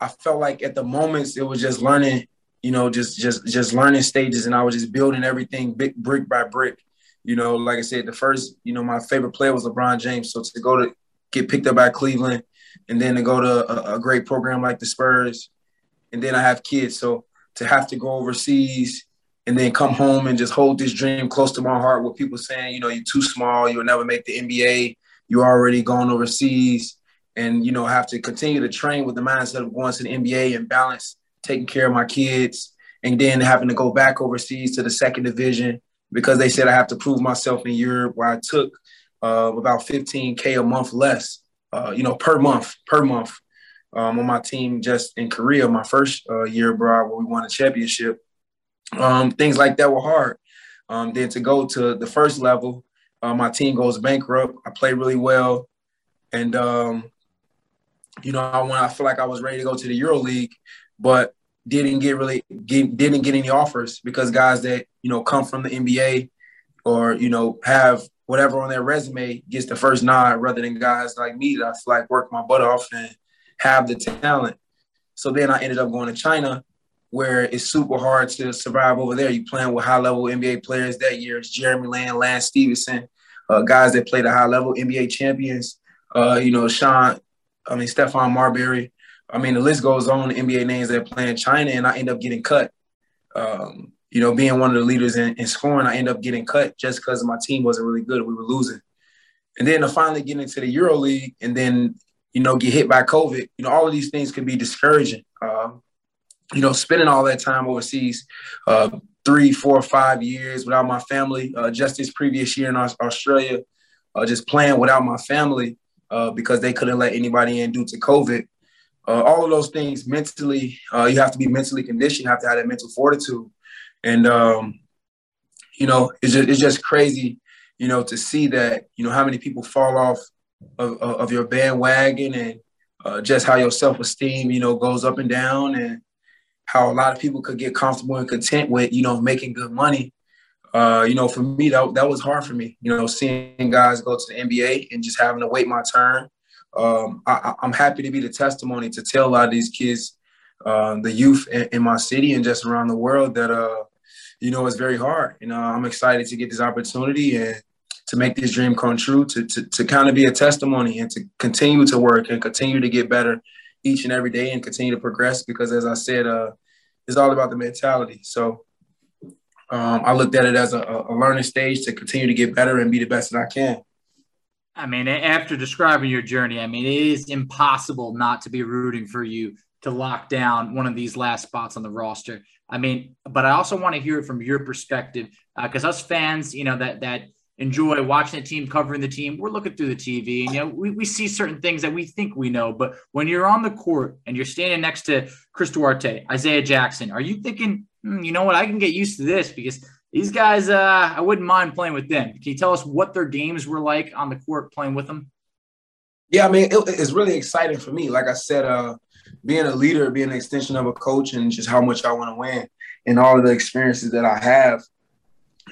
I felt like at the moments it was just learning, you know, just just just learning stages, and I was just building everything brick by brick. You know, like I said, the first, you know, my favorite player was LeBron James. So to go to get picked up by Cleveland, and then to go to a, a great program like the Spurs, and then I have kids, so to have to go overseas and then come home and just hold this dream close to my heart with people saying, you know, you're too small, you'll never make the NBA, you're already going overseas and you know have to continue to train with the mindset of going to the NBA and balance taking care of my kids and then having to go back overseas to the second division because they said I have to prove myself in Europe where I took uh, about 15k a month less, uh, you know, per month per month um, on my team just in Korea my first uh, year abroad where we won a championship. Um, things like that were hard. Um, then to go to the first level, uh, my team goes bankrupt. I play really well, and um, you know, when I feel like I was ready to go to the Euro League, but didn't get really get, didn't get any offers because guys that you know come from the NBA or you know have whatever on their resume gets the first nod rather than guys like me that I feel like work my butt off and have the talent. So then I ended up going to China, where it's super hard to survive over there. You playing with high level NBA players that year. It's Jeremy Lamb, Lance Stephenson, uh, guys that played at high level NBA champions. Uh, you know, Sean I mean, Stephon Marbury. I mean, the list goes on. NBA names that play in China, and I end up getting cut. Um, you know, being one of the leaders in, in scoring, I end up getting cut just because my team wasn't really good. We were losing. And then to finally get into the Euro League and then, you know, get hit by COVID, you know, all of these things can be discouraging. Uh, you know, spending all that time overseas, uh, three, four, five years without my family, uh, just this previous year in Australia, uh, just playing without my family, uh, because they couldn't let anybody in due to COVID. Uh, all of those things mentally, uh, you have to be mentally conditioned. You have to have that mental fortitude. And, um, you know, it's just, it's just crazy, you know, to see that, you know, how many people fall off of, of your bandwagon and uh, just how your self-esteem, you know, goes up and down and how a lot of people could get comfortable and content with, you know, making good money. Uh, you know, for me, that, that was hard for me, you know, seeing guys go to the NBA and just having to wait my turn. Um, I, am happy to be the testimony to tell a lot of these kids, uh, the youth in, in, my city and just around the world that, uh, you know, it's very hard. You know, I'm excited to get this opportunity and to make this dream come true, to, to, to kind of be a testimony and to continue to work and continue to get better each and every day and continue to progress because as I said, uh, it's all about the mentality. So um, I looked at it as a, a learning stage to continue to get better and be the best that I can. I mean, after describing your journey, I mean, it is impossible not to be rooting for you to lock down one of these last spots on the roster. I mean, but I also want to hear it from your perspective because uh, us fans, you know, that that enjoy watching the team, covering the team. We're looking through the TV, and you know, we, we see certain things that we think we know. But when you're on the court and you're standing next to Chris Duarte, Isaiah Jackson, are you thinking, hmm, you know what, I can get used to this because these guys, uh, I wouldn't mind playing with them. Can you tell us what their games were like on the court playing with them? Yeah, I mean, it, it's really exciting for me. Like I said, uh, being a leader, being an extension of a coach, and just how much I want to win, and all of the experiences that I have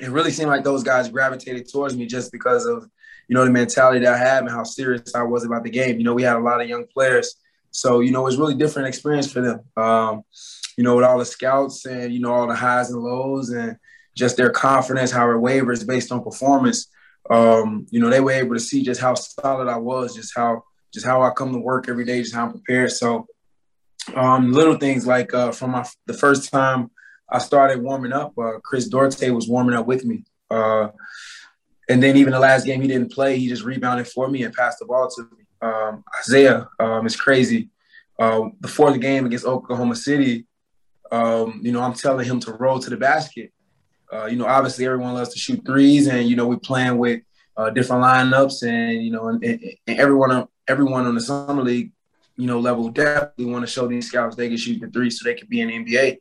it really seemed like those guys gravitated towards me just because of you know the mentality that I have and how serious I was about the game. You know, we had a lot of young players, so you know it was really different experience for them. Um, you know, with all the scouts and you know all the highs and lows and just their confidence, how it wavers based on performance. Um, you know, they were able to see just how solid I was, just how just how I come to work every day, just how I'm prepared. So um, little things like uh, from my the first time I started warming up. Uh, Chris Duarte was warming up with me. Uh, and then even the last game he didn't play, he just rebounded for me and passed the ball to me. Um, Isaiah um, is crazy. Uh, before the game against Oklahoma City, um, you know, I'm telling him to roll to the basket. Uh, you know, obviously everyone loves to shoot threes, and you know we playing with uh, different lineups, and you know, and, and, everyone everyone on the summer league, you know, level definitely want to show these scouts they can shoot the three so they can be in the NBA.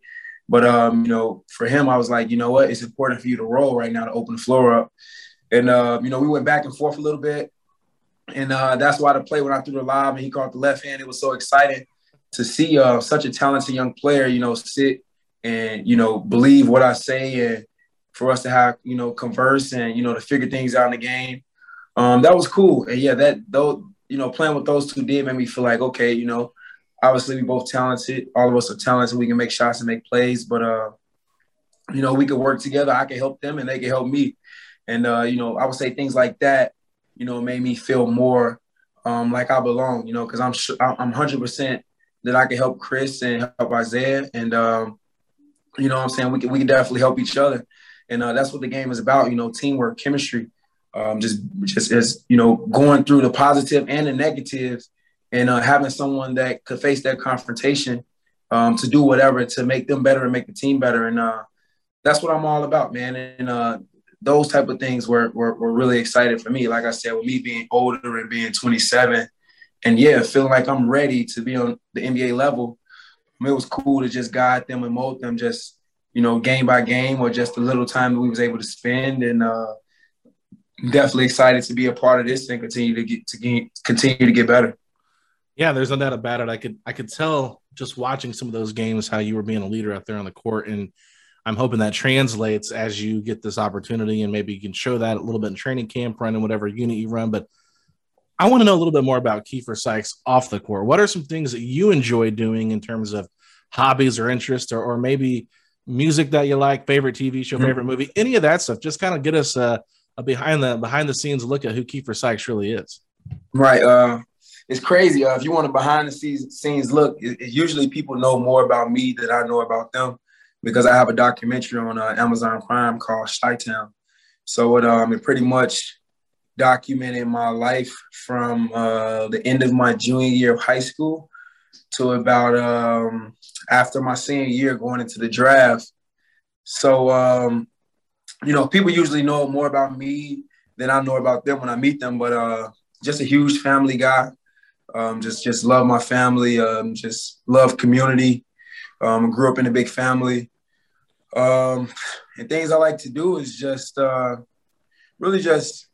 But um, you know, for him, I was like, you know what, it's important for you to roll right now to open the floor up. And uh, you know, we went back and forth a little bit. And uh, that's why the play when I threw the lob and he caught the left hand, it was so exciting to see uh, such a talented young player, you know, sit and you know believe what I say, and for us to have you know converse and you know to figure things out in the game. Um, that was cool, and yeah, that though you know playing with those two did make me feel like okay, you know, obviously we both talented. All of us are talented. We can make shots and make plays, but uh, you know, we could work together. I can help them and they can help me. And uh, you know, I would say things like that, you know, made me feel more um, like I belong, you know, because I'm I'm 100% that I can help Chris and help Isaiah. And, um, you know what I'm saying? We can, we can definitely help each other. And uh, that's what the game is about, you know, teamwork, chemistry, um, just, just as, you know, going through the positive and the negatives and uh, having someone that could face that confrontation um, to do whatever to make them better and make the team better. And uh, that's what I'm all about, man. And uh, those type of things were, were, were really excited for me. Like I said, with me being older and being 27, and yeah, feeling like I'm ready to be on the NBA level. I mean, it was cool to just guide them and mold them, just you know, game by game, or just the little time that we was able to spend. And uh, definitely excited to be a part of this and continue to get to get, continue to get better. Yeah, there's no doubt about it. I could I could tell just watching some of those games how you were being a leader out there on the court, and I'm hoping that translates as you get this opportunity, and maybe you can show that a little bit in training camp, running whatever unit you run. But I want to know a little bit more about Keifer Sykes off the court. What are some things that you enjoy doing in terms of hobbies or interests, or, or maybe music that you like, favorite TV show, mm-hmm. favorite movie, any of that stuff? Just kind of get us a, a behind the behind the scenes look at who Keifer Sykes really is. Right. Uh, it's crazy. Uh, if you want a behind the scenes look, it, it, usually people know more about me than I know about them because I have a documentary on uh, Amazon Prime called Chi-Town. So it um it pretty much documented my life from uh, the end of my junior year of high school to about um, after my senior year going into the draft. So um, you know, people usually know more about me than I know about them when I meet them. But uh, just a huge family guy. Um, just just love my family. Um, just love community. Um, grew up in a big family. Um, and things I like to do is just uh, really just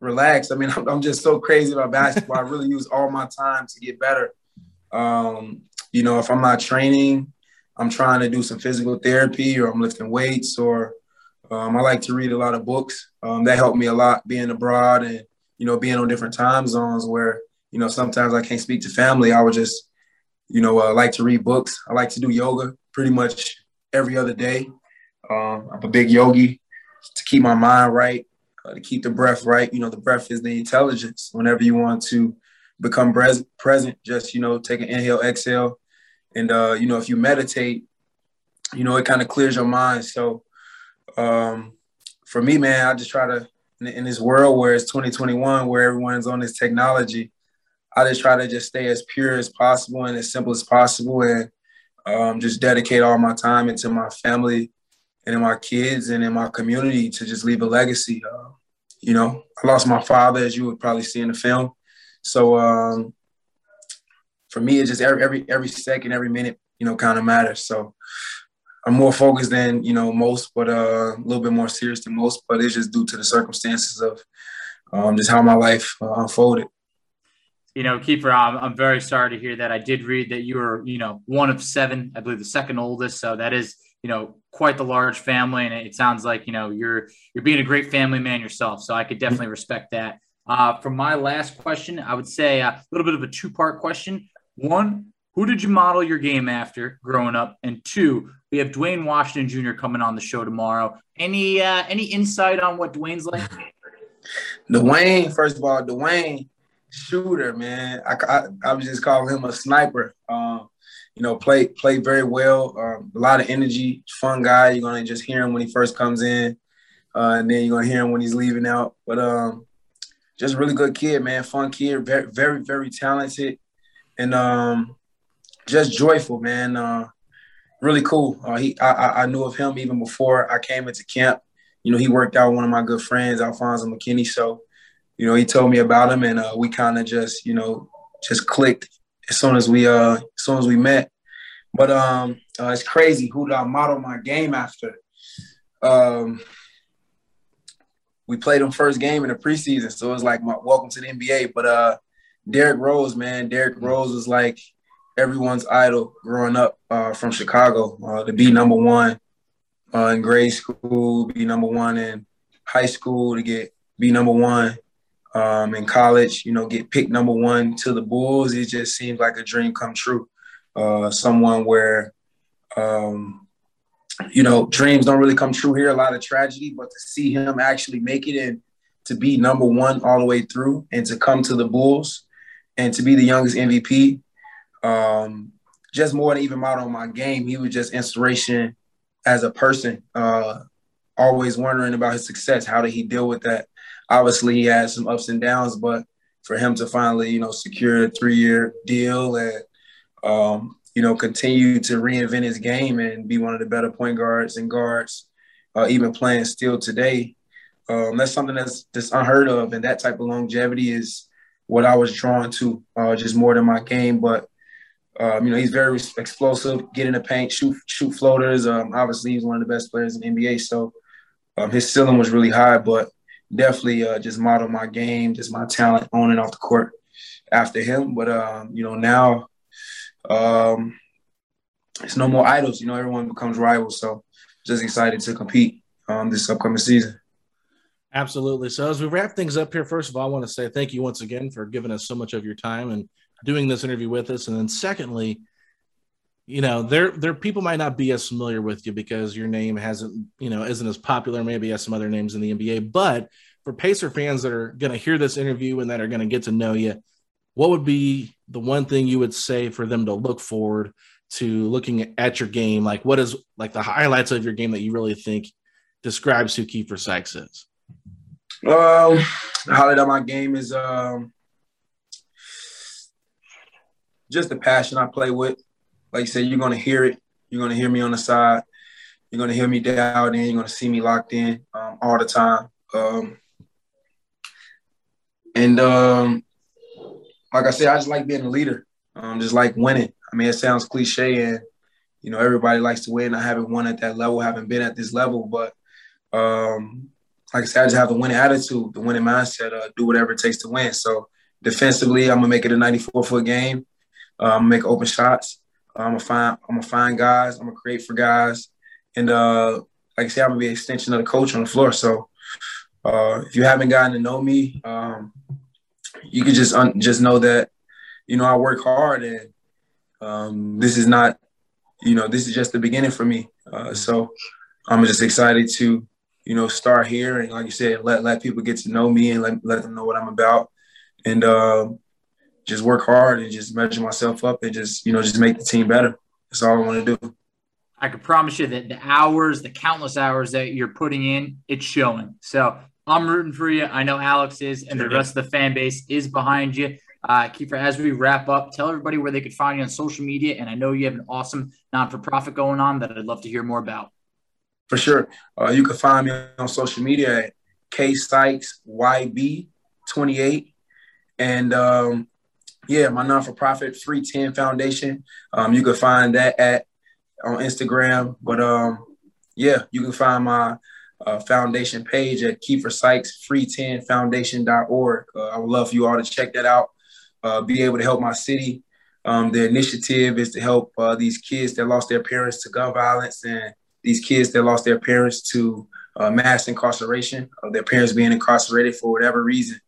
relax. I mean, <laughs> I'm, I'm, just so crazy about basketball. I really use all my time to get better. Um, you know, if I'm not training, I'm trying to do some physical therapy or I'm lifting weights or um, I like to read a lot of books. Um, that helped me a lot being abroad and, you know, being on different time zones where, you know, sometimes I can't speak to family. I would just, you know, uh, like to read books. I like to do yoga pretty much every other day. Um, I'm a big yogi to keep my mind right, uh, to keep the breath right. You know, the breath is the intelligence. Whenever you want to become pres- present, just, you know, take an inhale, exhale. And, uh, you know, if you meditate, you know, it kind of clears your mind. So um, for me, man, I just try to, in, in this world where it's 2021, where everyone's on this technology, I just try to just stay as pure as possible and as simple as possible and um, just dedicate all my time into my family and in my kids and in my community to just leave a legacy. Uh, you know, I lost my father, as you would probably see in the film. So um, for me, it's just every every every second, every minute, you know, kind of matters. So I'm more focused than you know most, but uh, a little bit more serious than most. But it's just due to the circumstances of um, just how my life uh, unfolded you know, Keifer, I'm, I'm very sorry to hear that. I did read that you were, you know, one of seven, I believe the second oldest. So that is, you know, quite the large family. And it sounds like, you know, you're, you're being a great family man yourself. So I could definitely respect that. Uh, for my last question, I would say a little bit of a two part question. One, who did you model your game after growing up? And two, we have Duane Washington Jr. coming on the show tomorrow. Any, uh, any insight on what Duane's like? <laughs> Duane, first of all, Duane shooter, man. I, I, I would just calling him a sniper. Um, you know, play play very well. Um, a lot of energy, fun guy. You're gonna just hear him when he first comes in, uh, and then you're gonna hear him when he's leaving out. But um, just really good kid, man. Fun kid, very very very talented, and um, just joyful, man. Uh, really cool. Uh, he I, I knew of him even before I came into camp. You know, he worked out one of my good friends, Alfonzo McKinnie. So you know, he told me about him, and uh, we kind of just, you know, just clicked as soon as we, uh, as soon as we met. But um, uh, it's crazy. Who did I model my game after? Um, we played him first game in the preseason, so it was like my welcome to the NBA. But uh, Derrick Rose, man, Derrick Rose was like everyone's idol growing up uh, from Chicago. Uh, to be number one uh, in grade school, be number one in high school, to get be number one um, in college, you know, get picked number one to the Bulls. It just seems like a dream come true. Uh, someone where, um, you know, dreams don't really come true here. A lot of tragedy, but to see him actually make it and to be number one all the way through and to come to the Bulls and to be the youngest MVP, um, just more than even model my game, he was just inspiration as a person. Uh, always wondering about his success. How did he deal with that? obviously he had some ups and downs, but for him to finally, you know, secure a three-year deal and, um, you know, continue to reinvent his game and be one of the better point guards and guards, uh, even playing still today, um, that's something that's that's unheard of. And that type of longevity is what I was drawn to, uh, just more than my game. But um, you know, he's very explosive, get in the paint, shoot shoot floaters. Um, obviously, he's one of the best players in the NBA. So um, his ceiling was really high, but definitely uh, just model my game, just my talent on and off the court after him. But um, you know now, um, it's no more idols. You know, everyone becomes rivals. So just excited to compete um, this upcoming season. Absolutely. So as we wrap things up here, first of all, I want to say thank you once again for giving us so much of your time and doing this interview with us. And then secondly, you know, there there people might not be as familiar with you because your name hasn't, you know, isn't as popular maybe as some other names in the NBA. But for Pacer fans that are going to hear this interview and that are going to get to know you, what would be the one thing you would say for them to look forward to looking at your game? Like, what is like the highlights of your game that you really think describes who Keifer Sykes is? Um, the highlight of my game is um just the passion I play with like you said, you're gonna hear it. You're gonna hear me on the side. You're gonna hear me dialed in. You're gonna see me locked in um, all the time. Um, and um, like I said, I just like being a leader. Um, just like winning. I mean, it sounds cliche, and you know, everybody likes to win. I haven't won at that level, haven't been at this level, but um, like I said, I just have the winning attitude, the winning mindset, uh, do whatever it takes to win. So defensively, I'm gonna make it a 94 foot game. Uh, I'm gonna make open shots. I'm gonna find I'm gonna find guys. I'm gonna create for guys, and uh, like I said, I'm gonna be an extension of the coach on the floor. So uh, if you haven't gotten to know me, um, you can just un- just know that you know I work hard, and um, this is not you know this is just the beginning for me. Uh, so I'm just excited to you know start here, and like you said, let let people get to know me and let let them know what I'm about, and uh, just work hard and just measure myself up and just you know just make the team better. That's all I want to do. I can promise you that the hours, the countless hours that you're putting in, it's showing. So I'm rooting for you. I know Alex is, and the rest of the fan base is behind you. Uh, Keifer, as we wrap up, tell everybody where they could find you on social media. And I know you have an awesome non for profit going on that I'd love to hear more about. For sure. Uh, you can find me on social media at K Sykes YB28. And um, yeah, my non for profit, Free 10 Foundation. Um, you can find that at on Instagram. But um, yeah, you can find my uh, foundation page at Keifer Sykes, free10foundation.org. Uh, I would love for you all to check that out, uh, be able to help my city. Um, the initiative is to help uh, these kids that lost their parents to gun violence and these kids that lost their parents to uh, mass incarceration, of their parents being incarcerated for whatever reason.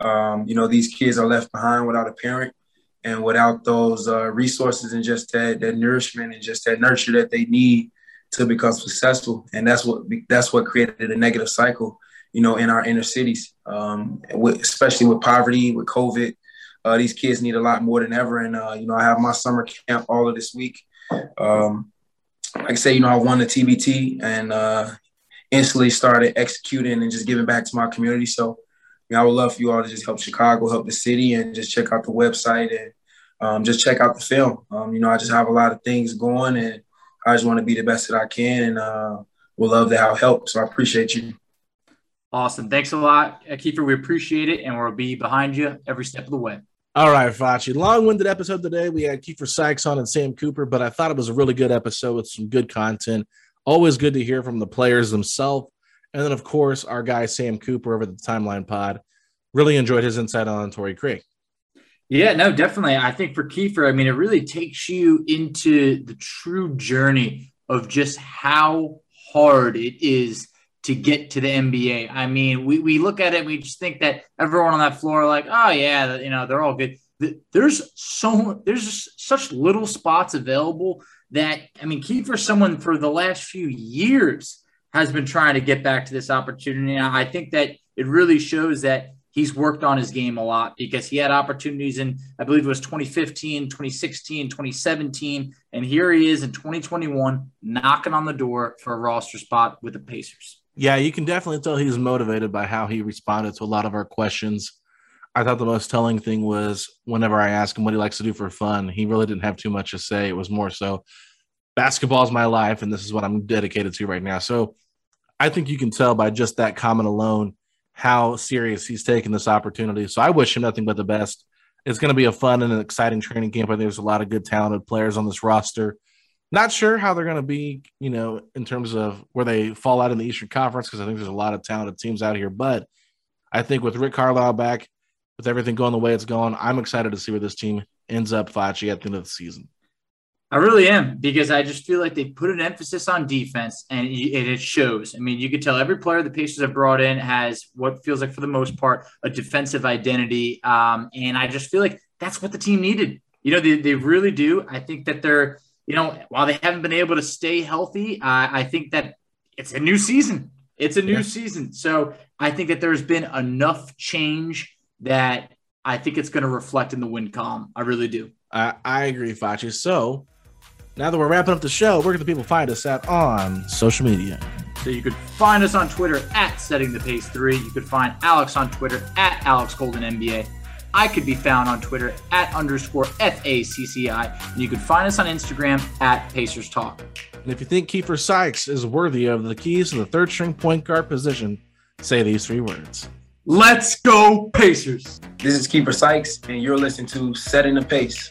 Um, you know, these kids are left behind without a parent and without those uh, resources and just that, that nourishment and just that nurture that they need to become successful. And that's what that's what created a negative cycle, you know, in our inner cities, um, with, especially with poverty, with COVID. Uh, these kids need a lot more than ever. And uh, you know, I have my summer camp all of this week. Um, like I say, you know, I won the TBT and uh, instantly started executing and just giving back to my community. So, you know, I would love for you all to just help Chicago, help the city, and just check out the website and um, just check out the film. Um, you know, I just have a lot of things going, and I just want to be the best that I can, and uh, we'll love to have help. So I appreciate you. Awesome. Thanks a lot, Keifer. We appreciate it, and we'll be behind you every step of the way. All right, Facci. Long-winded episode today. We had Keifer Sykes on and Sam Cooper, but I thought it was a really good episode with some good content. Always good to hear from the players themselves. And then, of course, our guy Sam Cooper over the Timeline Pod. Really enjoyed his insight on Torrey Craig. Yeah, no, definitely. I think for Keifer, I mean, it really takes you into the true journey of just how hard it is to get to the NBA. I mean, we, we look at it, we just think that everyone on that floor, like, oh yeah, you know, they're all good. There's so there's such little spots available that I mean, Keifer, someone for the last few years has been trying to get back to this opportunity. I think that it really shows that he's worked on his game a lot because he had opportunities in, I believe it was 2015, 2016, 2017. And here he is in 2021, knocking on the door for a roster spot with the Pacers. Yeah, you can definitely tell he's motivated by how he responded to a lot of our questions. I thought the most telling thing was whenever I asked him what he likes to do for fun, he really didn't have too much to say. It was more so basketball is my life and this is what I'm dedicated to right now. So I think you can tell by just that comment alone how serious he's taking this opportunity. So I wish him nothing but the best. It's going to be a fun and an exciting training camp. I think there's a lot of good, talented players on this roster. Not sure how they're going to be, you know, in terms of where they fall out in the Eastern Conference because I think there's a lot of talented teams out here. But I think with Rick Carlisle back, with everything going the way it's going, I'm excited to see where this team ends up, Facci, at the end of the season. I really am because I just feel like they put an emphasis on defense and it shows. I mean, you can tell every player the Pacers have brought in has what feels like, for the most part, a defensive identity. Um, and I just feel like that's what the team needed. You know, they, they really do. I think that they're you know, while they haven't been able to stay healthy, uh, I think that it's a new season. It's a new yeah. season. So I think that there's been enough change that I think it's going to reflect in the win column. I really do. I, I agree, Facci. So now that we're wrapping up the show, where can the people find us at on social media? So you could find us on Twitter at Setting the Pace 3. You could find Alex on Twitter at Alex Golden NBA. I could be found on Twitter at underscore FACCI. And you could find us on Instagram at Pacers Talk. And if you think Keifer Sykes is worthy of the keys to the third string point guard position, say these three words. Let's go, Pacers. This is Keifer Sykes, and you're listening to Setting the Pace.